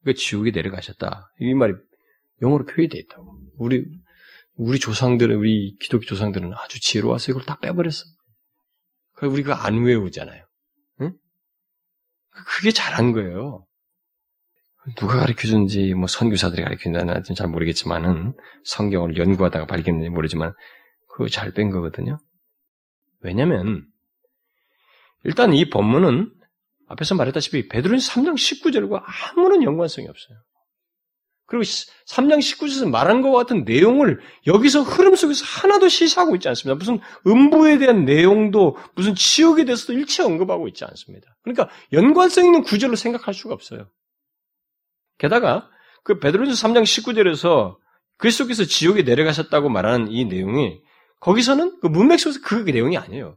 S1: 그 지옥에 내려가셨다. 이 말이 영어로 표현되어 있다고. 우리 우리 조상들은 우리 기독교 조상들은 아주 지혜로워서 이걸 딱 빼버렸어. 그 우리가 안 외우잖아요. 응? 그게 잘한 거예요. 누가 가르쳐준지 뭐 선교사들이 가르쳐준다는 잘 모르겠지만은 성경을 연구하다가 발견했는지 모르지만 그거 잘 뺀 거거든요. 왜냐면 일단 이 본문은 앞에서 말했다시피 베드로는 3장 19절과 아무런 연관성이 없어요. 그리고 3장 19절에서 말한 것 같은 내용을 여기서 흐름 속에서 하나도 시사하고 있지 않습니다. 무슨 음부에 대한 내용도 무슨 지옥에 대해서도 일체 언급하고 있지 않습니다. 그러니까 연관성 있는 구절로 생각할 수가 없어요. 게다가 그 베드로전서 3장 19절에서 그리스도께서 지옥에 내려가셨다고 말하는 이 내용이 거기서는 그 문맥 속에서 그 내용이 아니에요.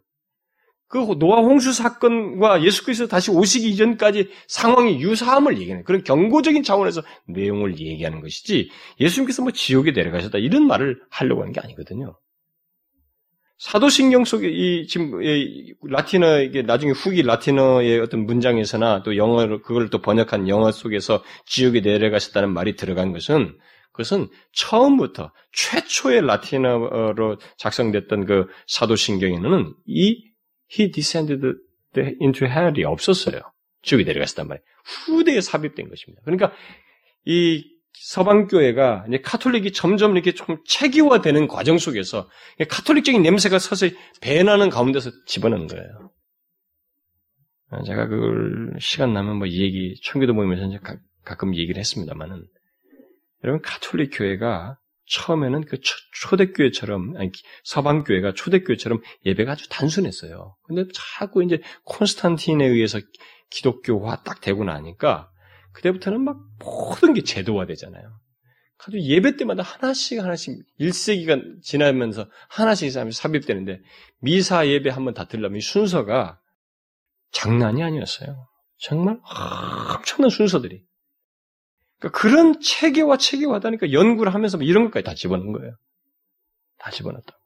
S1: 그 노아 홍수 사건과 예수 께서 다시 오시기 이전까지 상황이 유사함을 얘기하는 그런 경고적인 차원에서 내용을 얘기하는 것이지 예수님께서 뭐 지옥에 내려가셨다 이런 말을 하려고 하는 게 아니거든요. 사도신경 속에 이 지금 이 라틴어 이게 나중에 후기 라틴어의 어떤 문장에서나 또 영어로 그걸 또 번역한 영어 속에서 지옥에 내려가셨다는 말이 들어간 것은 그것은 처음부터 최초의 라틴어로 작성됐던 그 사도신경에는 이 he descended into hell이 없었어요. 지옥에 내려갔단 말이에요. 후대에 삽입된 것입니다. 그러니까 이 서방교회가 이제 카톨릭이 점점 이렇게 좀 체계화되는 과정 속에서 카톨릭적인 냄새가 서서히 배나는 가운데서 집어넣는 거예요. 아, 제가 그걸 시간 나면 뭐 이 얘기 청교도 모임에서 가, 끔 얘기를 했습니다만은 여러분 카톨릭 교회가 처음에는 그 초대교회처럼 아니 서방교회가 초대교회처럼 예배가 아주 단순했어요. 근데 자꾸 이제 콘스탄틴에 의해서 기독교화 딱 되고 나니까 그때부터는 막 모든 게 제도화 되잖아요. 아주 예배 때마다 하나씩 하나씩 1세기가 지나면서 하나씩 삽입되는데 미사 예배 한번 다 들려면 순서가 장난이 아니었어요. 정말 엄청난 순서들이. 그러니까 그런 체계화 체계화다니까 연구를 하면서 뭐 이런 것까지 다 집어넣은 거예요. 다 집어넣었다고.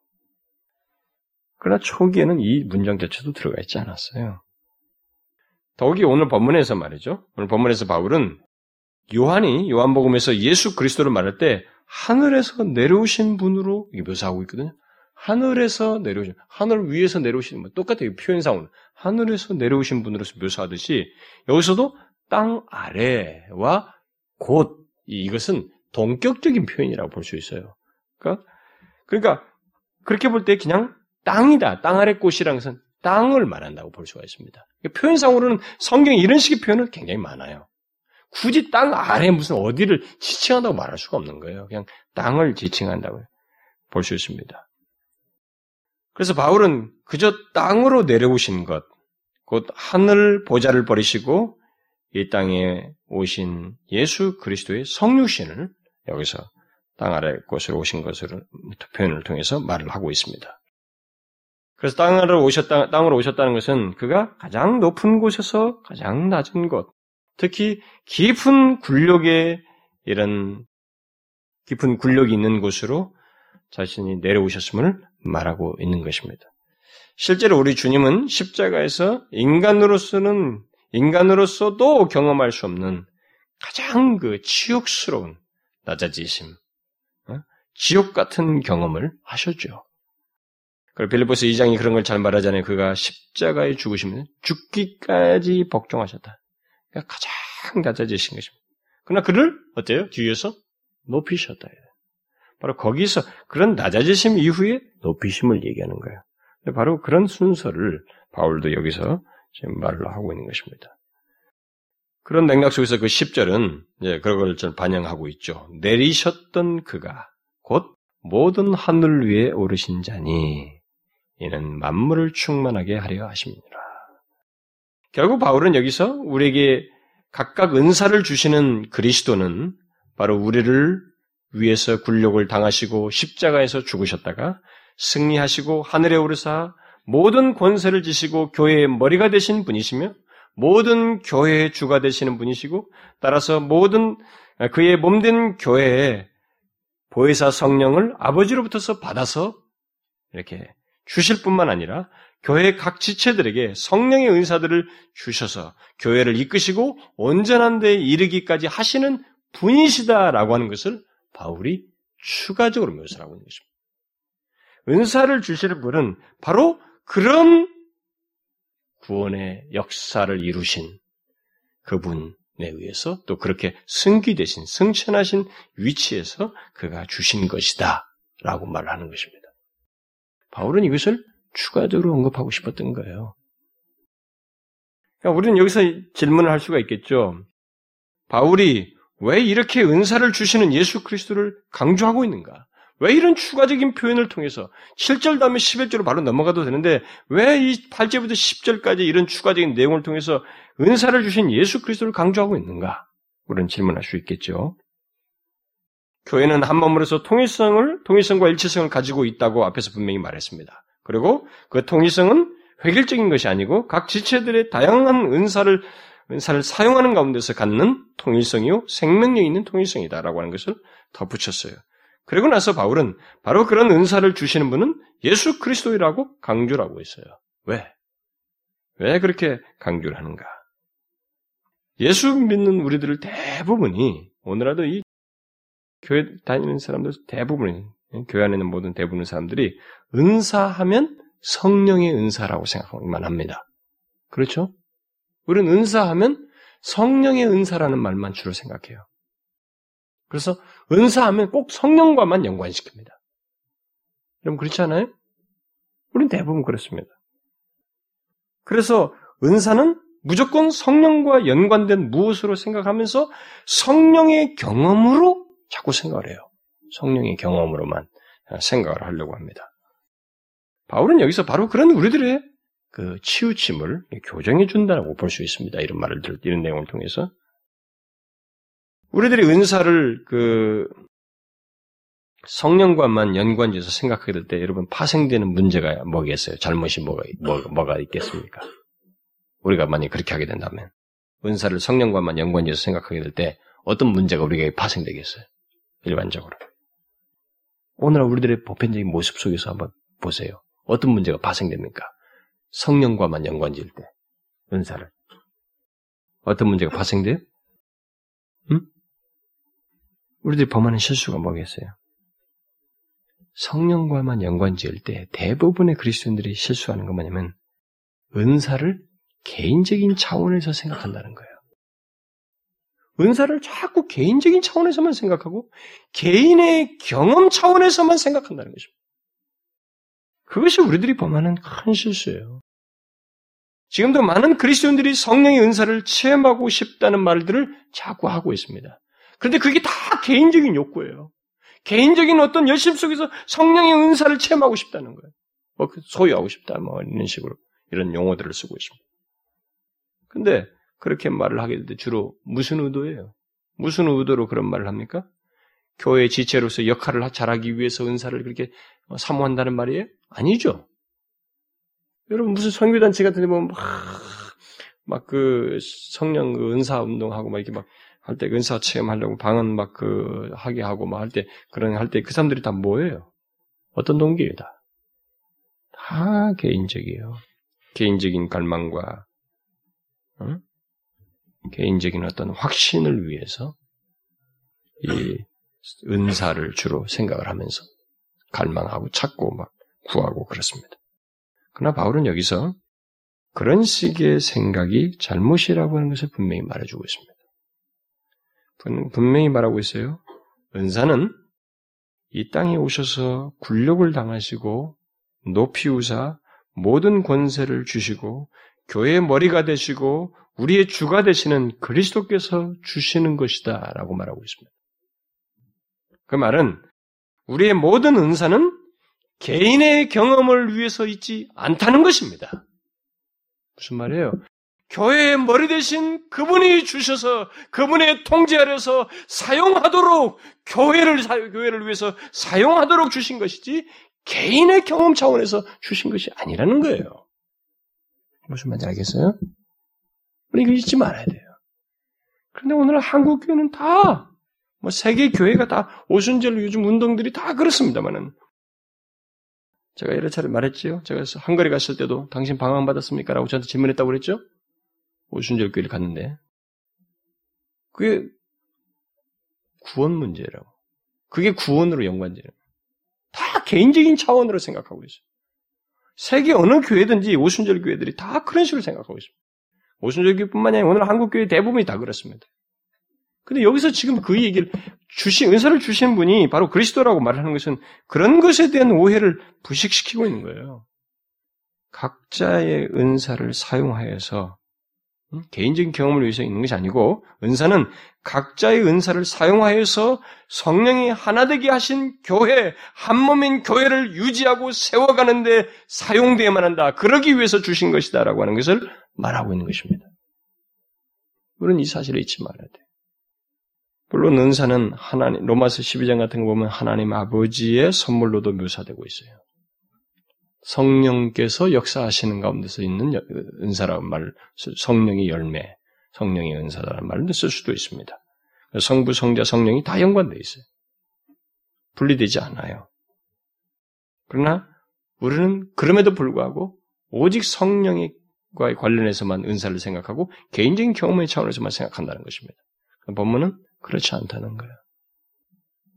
S1: 그러나 초기에는 이 문장 자체도 들어가 있지 않았어요. 더욱이 오늘 본문에서 말이죠. 오늘 본문에서 바울은 요한이 요한복음에서 예수 그리스도를 말할 때 하늘에서 내려오신 분으로 묘사하고 있거든요. 하늘에서 내려오신, 하늘 위에서 내려오신, 뭐 똑같아요. 표현상으로. 하늘에서 내려오신 분으로서 묘사하듯이 여기서도 땅 아래와 곧 이것은 동격적인 표현이라고 볼 수 있어요. 그러니까, 그러니까 그렇게 볼 때 그냥 땅이다. 땅 아래 꽃이라는 것은 땅을 말한다고 볼 수가 있습니다. 표현상으로는 성경에 이런 식의 표현은 굉장히 많아요. 굳이 땅 아래 무슨 어디를 지칭한다고 말할 수가 없는 거예요. 그냥 땅을 지칭한다고 볼 수 있습니다. 그래서 바울은 그저 땅으로 내려오신 것, 곧 하늘 보좌를 버리시고 이 땅에 오신 예수 그리스도의 성육신을 여기서 땅 아래 곳으로 오신 것을 표현을 통해서 말을 하고 있습니다. 그래서 땅으로 오셨다, 땅으로 오셨다는 것은 그가 가장 높은 곳에서 가장 낮은 곳, 특히 깊은 굴욕에 이런 깊은 굴욕이 있는 곳으로 자신이 내려오셨음을 말하고 있는 것입니다. 실제로 우리 주님은 십자가에서 인간으로서는 인간으로서도 경험할 수 없는 가장 그 치욕스러운 낮아지심, 어? 지옥 같은 경험을 하셨죠. 그 빌리포스 2장이 그런 걸 잘 말하잖아요. 그가 십자가에 죽으시면 죽기까지 복종하셨다. 가장 낮아지신 것입니다. 그러나 그를 어때요? 뒤에서 높이셨다. 바로 거기서 그런 낮아지심 이후에 높이심을 얘기하는 거예요. 바로 그런 순서를 바울도 여기서 지금 말을 하고 있는 것입니다. 그런 맥락 속에서 그 10절은 이제 그런 걸 반영하고 있죠. 내리셨던 그가 곧 모든 하늘 위에 오르신 자니 이는 만물을 충만하게 하려 하십니다. 결국 바울은 여기서 우리에게 각각 은사를 주시는 그리스도는 바로 우리를 위해서 굴욕을 당하시고 십자가에서 죽으셨다가 승리하시고 하늘에 오르사 모든 권세를 지시고 교회의 머리가 되신 분이시며 모든 교회의 주가 되시는 분이시고 따라서 모든 그의 몸된 교회에 보혜사 성령을 아버지로부터서 받아서 이렇게 주실 뿐만 아니라 교회 각 지체들에게 성령의 은사들을 주셔서 교회를 이끄시고 온전한 데에 이르기까지 하시는 분이시다라고 하는 것을 바울이 추가적으로 묘사하고 있는 것입니다. 은사를 주시는 분은 바로 그런 구원의 역사를 이루신 그분에 의해서 또 그렇게 승기되신, 승천하신 위치에서 그가 주신 것이다. 라고 말하는 것입니다. 바울은 이것을 추가적으로 언급하고 싶었던 거예요. 그러니까 우리는 여기서 질문을 할 수가 있겠죠. 바울이 왜 이렇게 은사를 주시는 예수 그리스도를 강조하고 있는가? 왜 이런 추가적인 표현을 통해서 7절 다음에 11절로 바로 넘어가도 되는데 왜 이 8절부터 10절까지 이런 추가적인 내용을 통해서 은사를 주신 예수 그리스도를 강조하고 있는가? 우리는 질문할 수 있겠죠. 교회는 한 몸으로서 통일성을 통일성과 일치성을 가지고 있다고 앞에서 분명히 말했습니다. 그리고 그 통일성은 획일적인 것이 아니고 각 지체들의 다양한 은사를 은사를 사용하는 가운데서 갖는 통일성이요 생명력 있는 통일성이다라고 하는 것을 덧붙였어요. 그리고 나서 바울은 바로 그런 은사를 주시는 분은 예수 그리스도이라고 강조를 하고 있어요. 왜? 왜 그렇게 강조를 하는가? 예수 믿는 우리들을 대부분이 오늘날도 이 교회 다니는 사람들 대부분이 교회 안에 있는 모든 대부분의 사람들이 은사하면 성령의 은사라고 생각하기만 합니다. 그렇죠? 우리는 은사하면 성령의 은사라는 말만 주로 생각해요. 그래서 은사하면 꼭 성령과만 연관시킵니다. 여러분 그렇지 않아요? 우린 대부분 그렇습니다. 그래서 은사는 무조건 성령과 연관된 무엇으로 생각하면서 성령의 경험으로 자꾸 생각을 해요. 성령의 경험으로만 생각을 하려고 합니다. 바울은 여기서 바로 그런 우리들의 그 치우침을 교정해 준다고 볼 수 있습니다. 이런 말을 들, 이런 내용을 통해서. 우리들이 은사를 그 성령과만 연관지어서 생각하게 될 때 여러분 파생되는 문제가 뭐겠어요? 잘못이 뭐가, 뭐, 뭐가 있겠습니까? 우리가 만약 그렇게 하게 된다면 은사를 성령과만 연관지어서 생각하게 될 때 어떤 문제가 우리에게 파생되겠어요? 일반적으로. 오늘 우리들의 보편적인 모습 속에서 한번 보세요. 어떤 문제가 발생됩니까? 성령과만 연관지을 때 은사를 어떤 문제가 발생돼요? 응? 우리들이 범하는 실수가 뭐겠어요? 성령과만 연관 지을 때 대부분의 그리스도인들이 실수하는 건 뭐냐면 은사를 개인적인 차원에서 생각한다는 거예요. 은사를 자꾸 개인적인 차원에서만 생각하고 개인의 경험 차원에서만 생각한다는 것입니다. 그것이 우리들이 범하는 큰 실수예요. 지금도 많은 그리스도인들이 성령의 은사를 체험하고 싶다는 말들을 자꾸 하고 있습니다. 그런데 그게 다 개인적인 욕구예요. 개인적인 어떤 열심 속에서 성령의 은사를 체험하고 싶다는 거예요. 뭐그 소유하고 싶다, 뭐 이런 식으로 이런 용어들을 쓰고 있습니다. 근데 그렇게 말을 하게 될 때 주로 무슨 의도예요? 무슨 의도로 그런 말을 합니까? 교회 지체로서 역할을 잘하기 위해서 은사를 그렇게 사모한다는 말이에요? 아니죠. 여러분 무슨 성교단체 같은 데 보면 막그 성령 그 은사 운동하고 막 이렇게 막 할 때 은사 체험하려고 방언 막 그 하게 하고 막 할 때 그런 할 때 그 사람들이 다 뭐예요? 어떤 동기예요 다? 다 개인적이에요. 개인적인 갈망과 어? 개인적인 어떤 확신을 위해서 이 은사를 주로 생각을 하면서 갈망하고 찾고 막 구하고 그렇습니다. 그러나 바울은 여기서 그런 식의 생각이 잘못이라고 하는 것을 분명히 말해주고 있습니다. 분명히 말하고 있어요. 은사는 이 땅에 오셔서 굴욕을 당하시고 높이 우사 모든 권세를 주시고 교회의 머리가 되시고 우리의 주가 되시는 그리스도께서 주시는 것이다 라고 말하고 있습니다. 그 말은 우리의 모든 은사는 개인의 경험을 위해서 있지 않다는 것입니다. 무슨 말이에요? 교회의 머리 대신 그분이 주셔서 그분의 통제 아래서 사용하도록 교회를 교회를 위해서 사용하도록 주신 것이지 개인의 경험 차원에서 주신 것이 아니라는 거예요. 무슨 말인지 알겠어요? 우리 이거 잊지 말아야 돼요. 그런데 오늘 한국 교회는 다, 뭐 세계 교회가 다 오순절 요즘 운동들이 다 그렇습니다만은 제가 여러 차례 말했지요. 제가 한거리 갔을 때도 당신 방황 받았습니까? 라고 저한테 질문했다고 그랬죠? 오순절 교회를 갔는데 그게 구원 문제라고. 그게 구원으로 연관돼요. 다 개인적인 차원으로 생각하고 있어요. 세계 어느 교회든지 오순절 교회들이 다 그런 식으로 생각하고 있습니다. 오순절 교회뿐만 아니라 오늘 한국 교회 대부분이 다 그렇습니다. 근데 여기서 지금 그 얘기를 주신 은사를 주신 분이 바로 그리스도라고 말하는 것은 그런 것에 대한 오해를 부식시키고 있는 거예요. 각자의 은사를 사용하여서 개인적인 경험을 위해서 있는 것이 아니고 은사는 각자의 은사를 사용하여서 성령이 하나 되게 하신 교회 한 몸인 교회를 유지하고 세워가는데 사용되어야만 한다. 그러기 위해서 주신 것이다라고 하는 것을 말하고 있는 것입니다. 우리는 이 사실을 잊지 말아야 돼. 물론 은사는 하나님 로마서 12장 같은 거 보면 하나님 아버지의 선물로도 묘사되고 있어요. 성령께서 역사하시는 가운데서 있는 은사라는 말, 성령의 열매, 성령의 은사라는 말을 쓸 수도 있습니다. 성부, 성자, 성령이 다 연관되어 있어요. 분리되지 않아요. 그러나 우리는 그럼에도 불구하고 오직 성령과 관련해서만 은사를 생각하고 개인적인 경험의 차원에서만 생각한다는 것입니다. 본문은 그렇지 않다는 거예요.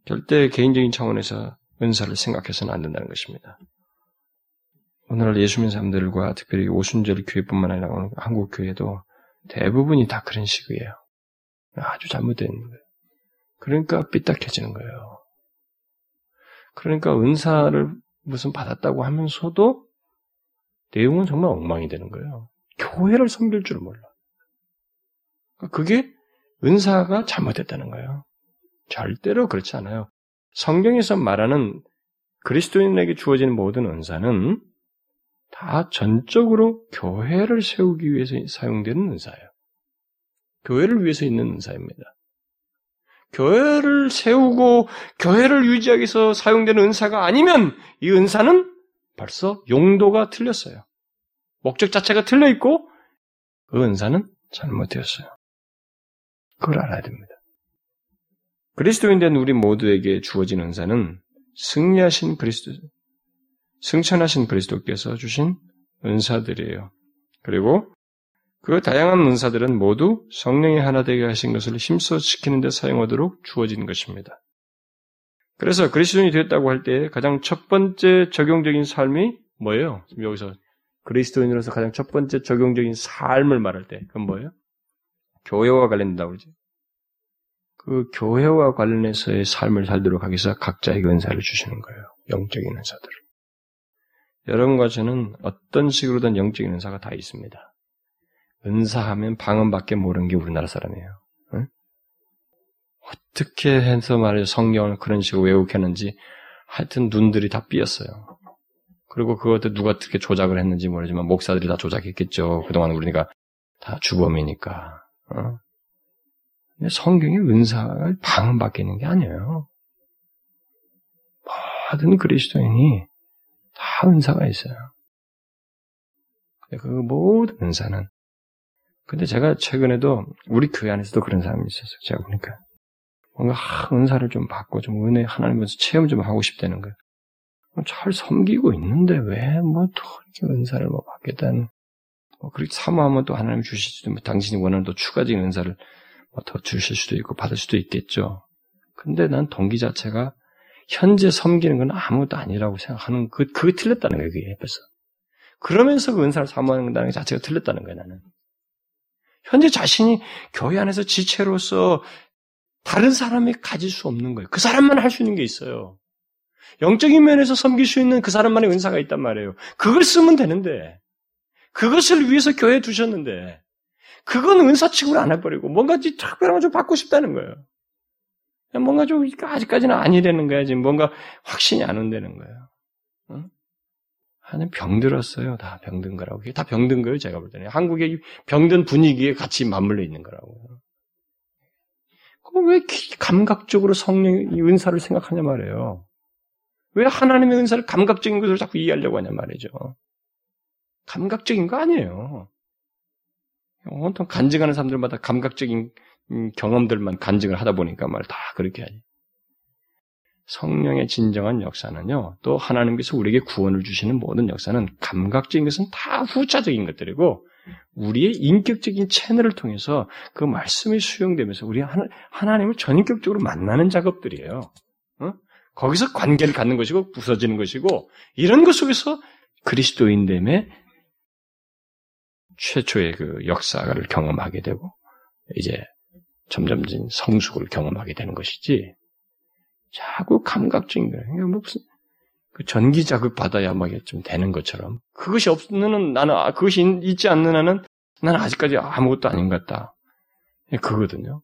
S1: 절대 개인적인 차원에서 은사를 생각해서는 안 된다는 것입니다. 오늘날 예수 믿는 사람들과 특별히 오순절 교회뿐만 아니라 한국 교회도 대부분이 다 그런 식이에요. 아주 잘못된 거예요. 그러니까 삐딱해지는 거예요. 그러니까 은사를 무슨 받았다고 하면서도 내용은 정말 엉망이 되는 거예요. 교회를 섬길 줄 몰라. 그게 은사가 잘못됐다는 거예요. 절대로 그렇지 않아요. 성경에서 말하는 그리스도인에게 주어지는 모든 은사는 다 전적으로 교회를 세우기 위해서 사용되는 은사예요. 교회를 위해서 있는 은사입니다. 교회를 세우고 교회를 유지하기 위해서 사용되는 은사가 아니면 이 은사는 벌써 용도가 틀렸어요. 목적 자체가 틀려 있고 그 은사는 잘못되었어요. 그걸 알아야 됩니다. 그리스도인 된 우리 모두에게 주어진 은사는 승리하신 그리스도, 승천하신 그리스도께서 주신 은사들이에요. 그리고 그 다양한 은사들은 모두 성령이 하나 되게 하신 것을 힘써 지키는 데 사용하도록 주어진 것입니다. 그래서 그리스도인이 되었다고 할 때 가장 첫 번째 적용적인 삶이 뭐예요? 지금 여기서 그리스도인으로서 가장 첫 번째 적용적인 삶을 말할 때 그건 뭐예요? 교회와 관련된다고 그러지. 그 교회와 관련해서의 삶을 살도록 하기 위해서 각자에게 은사를 주시는 거예요. 영적인 은사들을. 여러분과 저는 어떤 식으로든 영적인 은사가 다 있습니다. 은사하면 방언밖에 모르는 게 우리나라 사람이에요. 응? 어떻게 해서 말이죠 성경을 그런 식으로 외우겠는지 하여튼 눈들이 다 삐었어요. 그리고 그것도 누가 어떻게 조작을 했는지 모르지만 목사들이 다 조작했겠죠. 그동안 우리가 다 주범이니까. 어? 성경의 은사가 방언받게 있는 게 아니에요. 모든 그리스도인이 다 은사가 있어요. 그 모든 은사는 근데 제가 최근에도 우리 교회 안에서도 그런 사람이 있었어요. 제가 보니까 뭔가 은사를 좀 받고 좀 은혜 하나님께서 체험 좀 하고 싶다는 거예요. 잘 섬기고 있는데 왜 뭐 또 이렇게 은사를 뭐 받겠다는 뭐 그렇게 사모하면 또 하나님 주실 수도 있고 당신이 원하는 또 추가적인 은사를 뭐 더 주실 수도 있고 받을 수도 있겠죠. 근데 난 동기 자체가 현재 섬기는 건 아무것도 아니라고 생각하는 그 그게 틀렸다는 거예요. 그게 옆에서. 그러면서 그 은사를 사모한다는 것 자체가 틀렸다는 거예요. 나는. 현재 자신이 교회 안에서 지체로서 다른 사람이 가질 수 없는 거예요. 그 사람만 할 수 있는 게 있어요. 영적인 면에서 섬길 수 있는 그 사람만의 은사가 있단 말이에요. 그걸 쓰면 되는데, 그것을 위해서 교회에 두셨는데, 그건 은사 취급을 안 해버리고, 뭔가 특별한 걸 좀 받고 싶다는 거예요. 뭔가 좀, 아직까지는 아니라는 거야. 지금 뭔가 확신이 안 온다는 거예요. 응? 하는 병들었어요. 다 병든 거라고. 그게 다 병든 거예요. 제가 볼 때는. 한국의 병든 분위기에 같이 맞물려 있는 거라고요. 그럼 왜 감각적으로 성령의 은사를 생각하냐 말이에요. 왜 하나님의 은사를 감각적인 것으로 자꾸 이해하려고 하냐 말이죠. 감각적인 거 아니에요. 온통 간증하는 사람들마다 감각적인 경험들만 간증을 하다 보니까 말 다 그렇게 하지. 성령의 진정한 역사는요, 또 하나님께서 우리에게 구원을 주시는 모든 역사는 감각적인 것은 다 후차적인 것들이고, 우리의 인격적인 채널을 통해서 그 말씀이 수용되면서 우리 하나님을 전인격적으로 만나는 작업들이에요. 어? 거기서 관계를 갖는 것이고 부서지는 것이고 이런 것 속에서 그리스도인됨의 최초의 그 역사를 경험하게 되고 이제 점점점 성숙을 경험하게 되는 것이지 자꾸 감각적인 거예요. 무슨 그 전기 자극 받아야 막좀 되는 것처럼 그것이 없는 나는 아, 그것이 있지 않는 한은 나는 아직까지 아무것도 아닌 것 같다. 그거든요.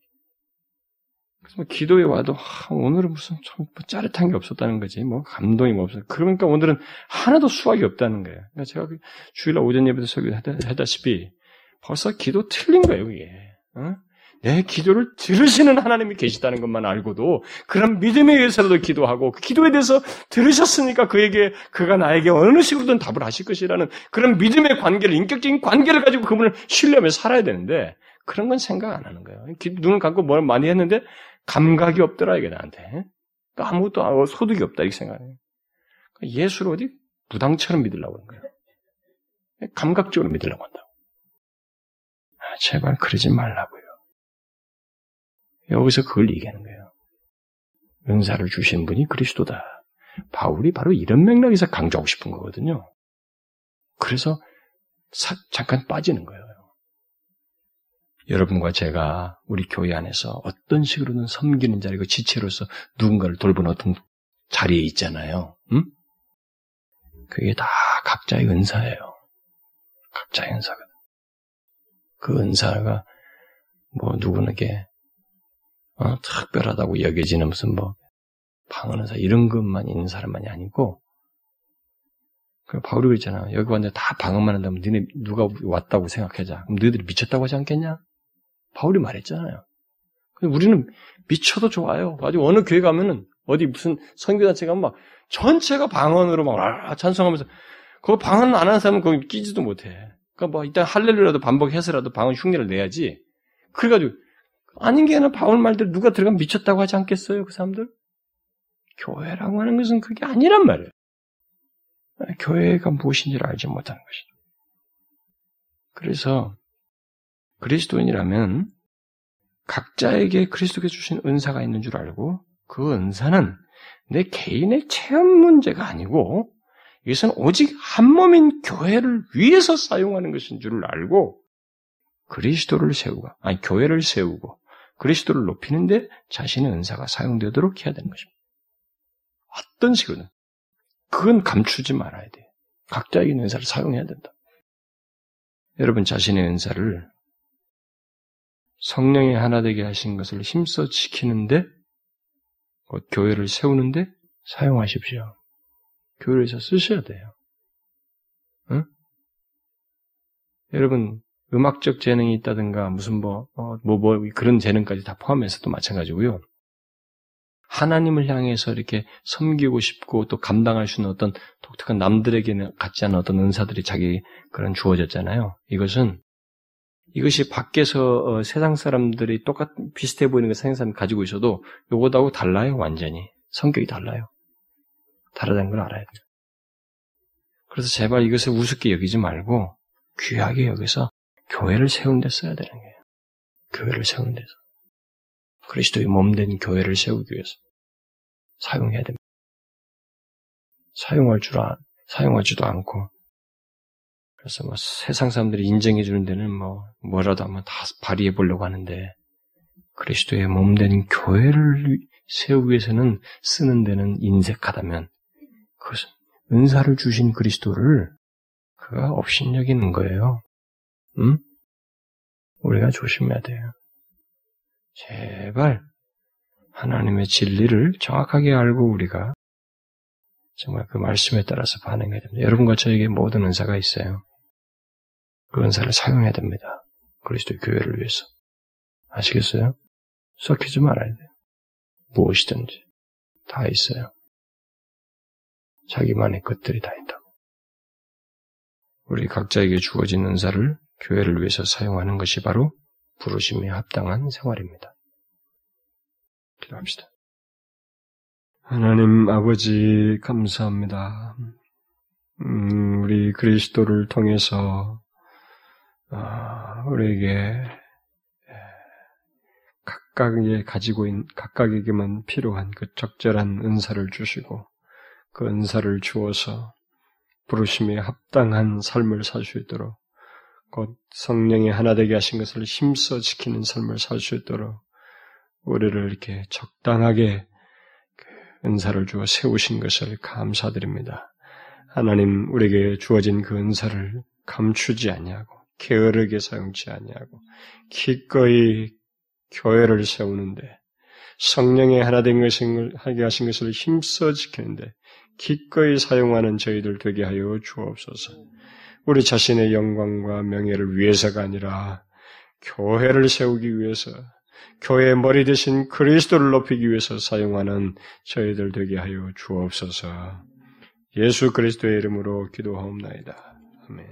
S1: 그래서 뭐 기도에 와도 아, 오늘은 무슨 좀뭐 짜릿한 게 없었다는 거지, 뭐 감동이 뭐 없어. 그러니까 오늘은 하나도 수확이 없다는 거예요. 그러니까 제가 그 주일날 오전 예배도 설교했다시피 벌써 기도 틀린 거예요, 이게. 어? 내 기도를 들으시는 하나님이 계시다는 것만 알고도 그런 믿음에 의해서라도 기도하고 그 기도에 대해서 들으셨으니까 그에게 그가 나에게 어느 식으로든 답을 하실 것이라는 그런 믿음의 관계를 인격적인 관계를 가지고 그분을 신뢰하며 살아야 되는데 그런 건 생각 안 하는 거예요. 눈을 감고 뭘 많이 했는데 감각이 없더라 이게 나한테 그러니까 아무것도 소득이 없다 이렇게 생각해요. 그러니까 예수를 어디 무당처럼 믿으려고 하는 거예요. 감각적으로 믿으려고 한다고. 아, 제발 그러지 말라고요. 여기서 그걸 얘기하는 거예요. 은사를 주신 분이 그리스도다. 바울이 바로 이런 맥락에서 강조하고 싶은 거거든요. 그래서 사, 잠깐 빠지는 거예요. 여러분과 제가 우리 교회 안에서 어떤 식으로는 섬기는 자리고 지체로서 누군가를 돌보는 어떤 자리에 있잖아요. 응? 그게 다 각자의 은사예요. 각자의 은사거든. 그 은사가 뭐 누구에게 어, 특별하다고 여겨지는 무슨 뭐 방언 은사 이런 것만 있는 사람만이 아니고 그 바울이 그랬잖아. 여기 왔는데 다 방언만 한다면 너네 누가 왔다고 생각하자. 그럼 너희들이 미쳤다고 하지 않겠냐? 바울이 말했잖아요. 우리는 미쳐도 좋아요. 아주 어느 교회 가면은 어디 무슨 선교단체 가면 막 전체가 방언으로 막 찬송하면서 그 방언 안 하는 사람은 거기 끼지도 못해. 그러니까 뭐 일단 할렐루야라도 반복해서라도 방언 흉내를 내야지. 그래가지고 아닌 게 아니라 바울 말대로 누가 들어가면 미쳤다고 하지 않겠어요? 그 사람들? 교회라고 하는 것은 그게 아니란 말이에요. 교회가 무엇인지를 알지 못하는 것이죠. 그래서 그리스도인이라면 각자에게 그리스도께 주신 은사가 있는 줄 알고 그 은사는 내 개인의 체험 문제가 아니고 이것은 오직 한 몸인 교회를 위해서 사용하는 것인 줄을 알고 그리스도를 세우고 아니 교회를 세우고 그리스도를 높이는데 자신의 은사가 사용되도록 해야 되는 것입니다. 어떤 식으로든 그건 감추지 말아야 돼요. 각자에게 은사를 사용해야 된다. 여러분 자신의 은사를 성령의 하나 되게 하신 것을 힘써 지키는데 교회를 세우는데 사용하십시오. 교회에서 쓰셔야 돼요. 응? 여러분 음악적 재능이 있다든가 무슨 뭐, 어, 뭐, 뭐, 그런 재능까지 다 포함해서도 마찬가지고요. 하나님을 향해서 이렇게 섬기고 싶고 또 감당할 수 있는 어떤 독특한 남들에게는 갖지 않은 어떤 은사들이 자기 그런 주어졌잖아요. 이것은 이것이 밖에서 어, 세상 사람들이 똑같 비슷해 보이는 거 세상 사람 가지고 있어도 요것하고 달라요 완전히 성격이 달라요. 다르다는 걸 알아야 돼요. 그래서 제발 이것을 우습게 여기지 말고 귀하게 여기서 교회를 세우는 데 써야 되는 거예요. 교회를 세우는 데서. 그리스도의 몸된 교회를 세우기 위해서 사용해야 됩니다. 사용할 줄 아, 사용하지도 않고 그래서 뭐 세상 사람들이 인정해 주는 데는 뭐 뭐라도 한번 다 발휘해 보려고 하는데 그리스도의 몸된 교회를 세우기 위해서는 쓰는 데는 인색하다면 그것은 은사를 주신 그리스도를 그가 업신여기는 거예요. 음? 우리가 조심해야 돼요. 제발 하나님의 진리를 정확하게 알고 우리가 정말 그 말씀에 따라서 반응해야 됩니다. 여러분과 저에게 모든 은사가 있어요. 그 은사를 사용해야 됩니다. 그리스도 교회를 위해서. 아시겠어요? 썩히지 말아야 돼요. 무엇이든지 다 있어요. 자기만의 것들이 다 있다고. 우리 각자에게 주어진 은사를 교회를 위해서 사용하는 것이 바로 부르심에 합당한 생활입니다. 기도합시다. 하나님 아버지 감사합니다. 음, 우리 그리스도를 통해서 아, 우리에게 각각에 가지고 있는 각각에게만 필요한 그 적절한 은사를 주시고 그 은사를 주어서 부르심에 합당한 삶을 살 수 있도록 곧 성령의 하나 되게 하신 것을 힘써 지키는 삶을 살 수 있도록 우리를 이렇게 적당하게 그 은사를 주어 세우신 것을 감사드립니다. 하나님 우리에게 주어진 그 은사를 감추지 아니하고 게으르게 사용치 아니하고 기꺼이 교회를 세우는데 성령의 하나 된 것을 하게 하신 것을 힘써 지키는데 기꺼이 사용하는 저희들 되게 하여 주옵소서. 우리 자신의 영광과 명예를 위해서가 아니라 교회를 세우기 위해서 교회의 머리 대신 그리스도를 높이기 위해서 사용하는 저희들 되게 하여 주옵소서. 예수 그리스도의 이름으로 기도하옵나이다. 아멘.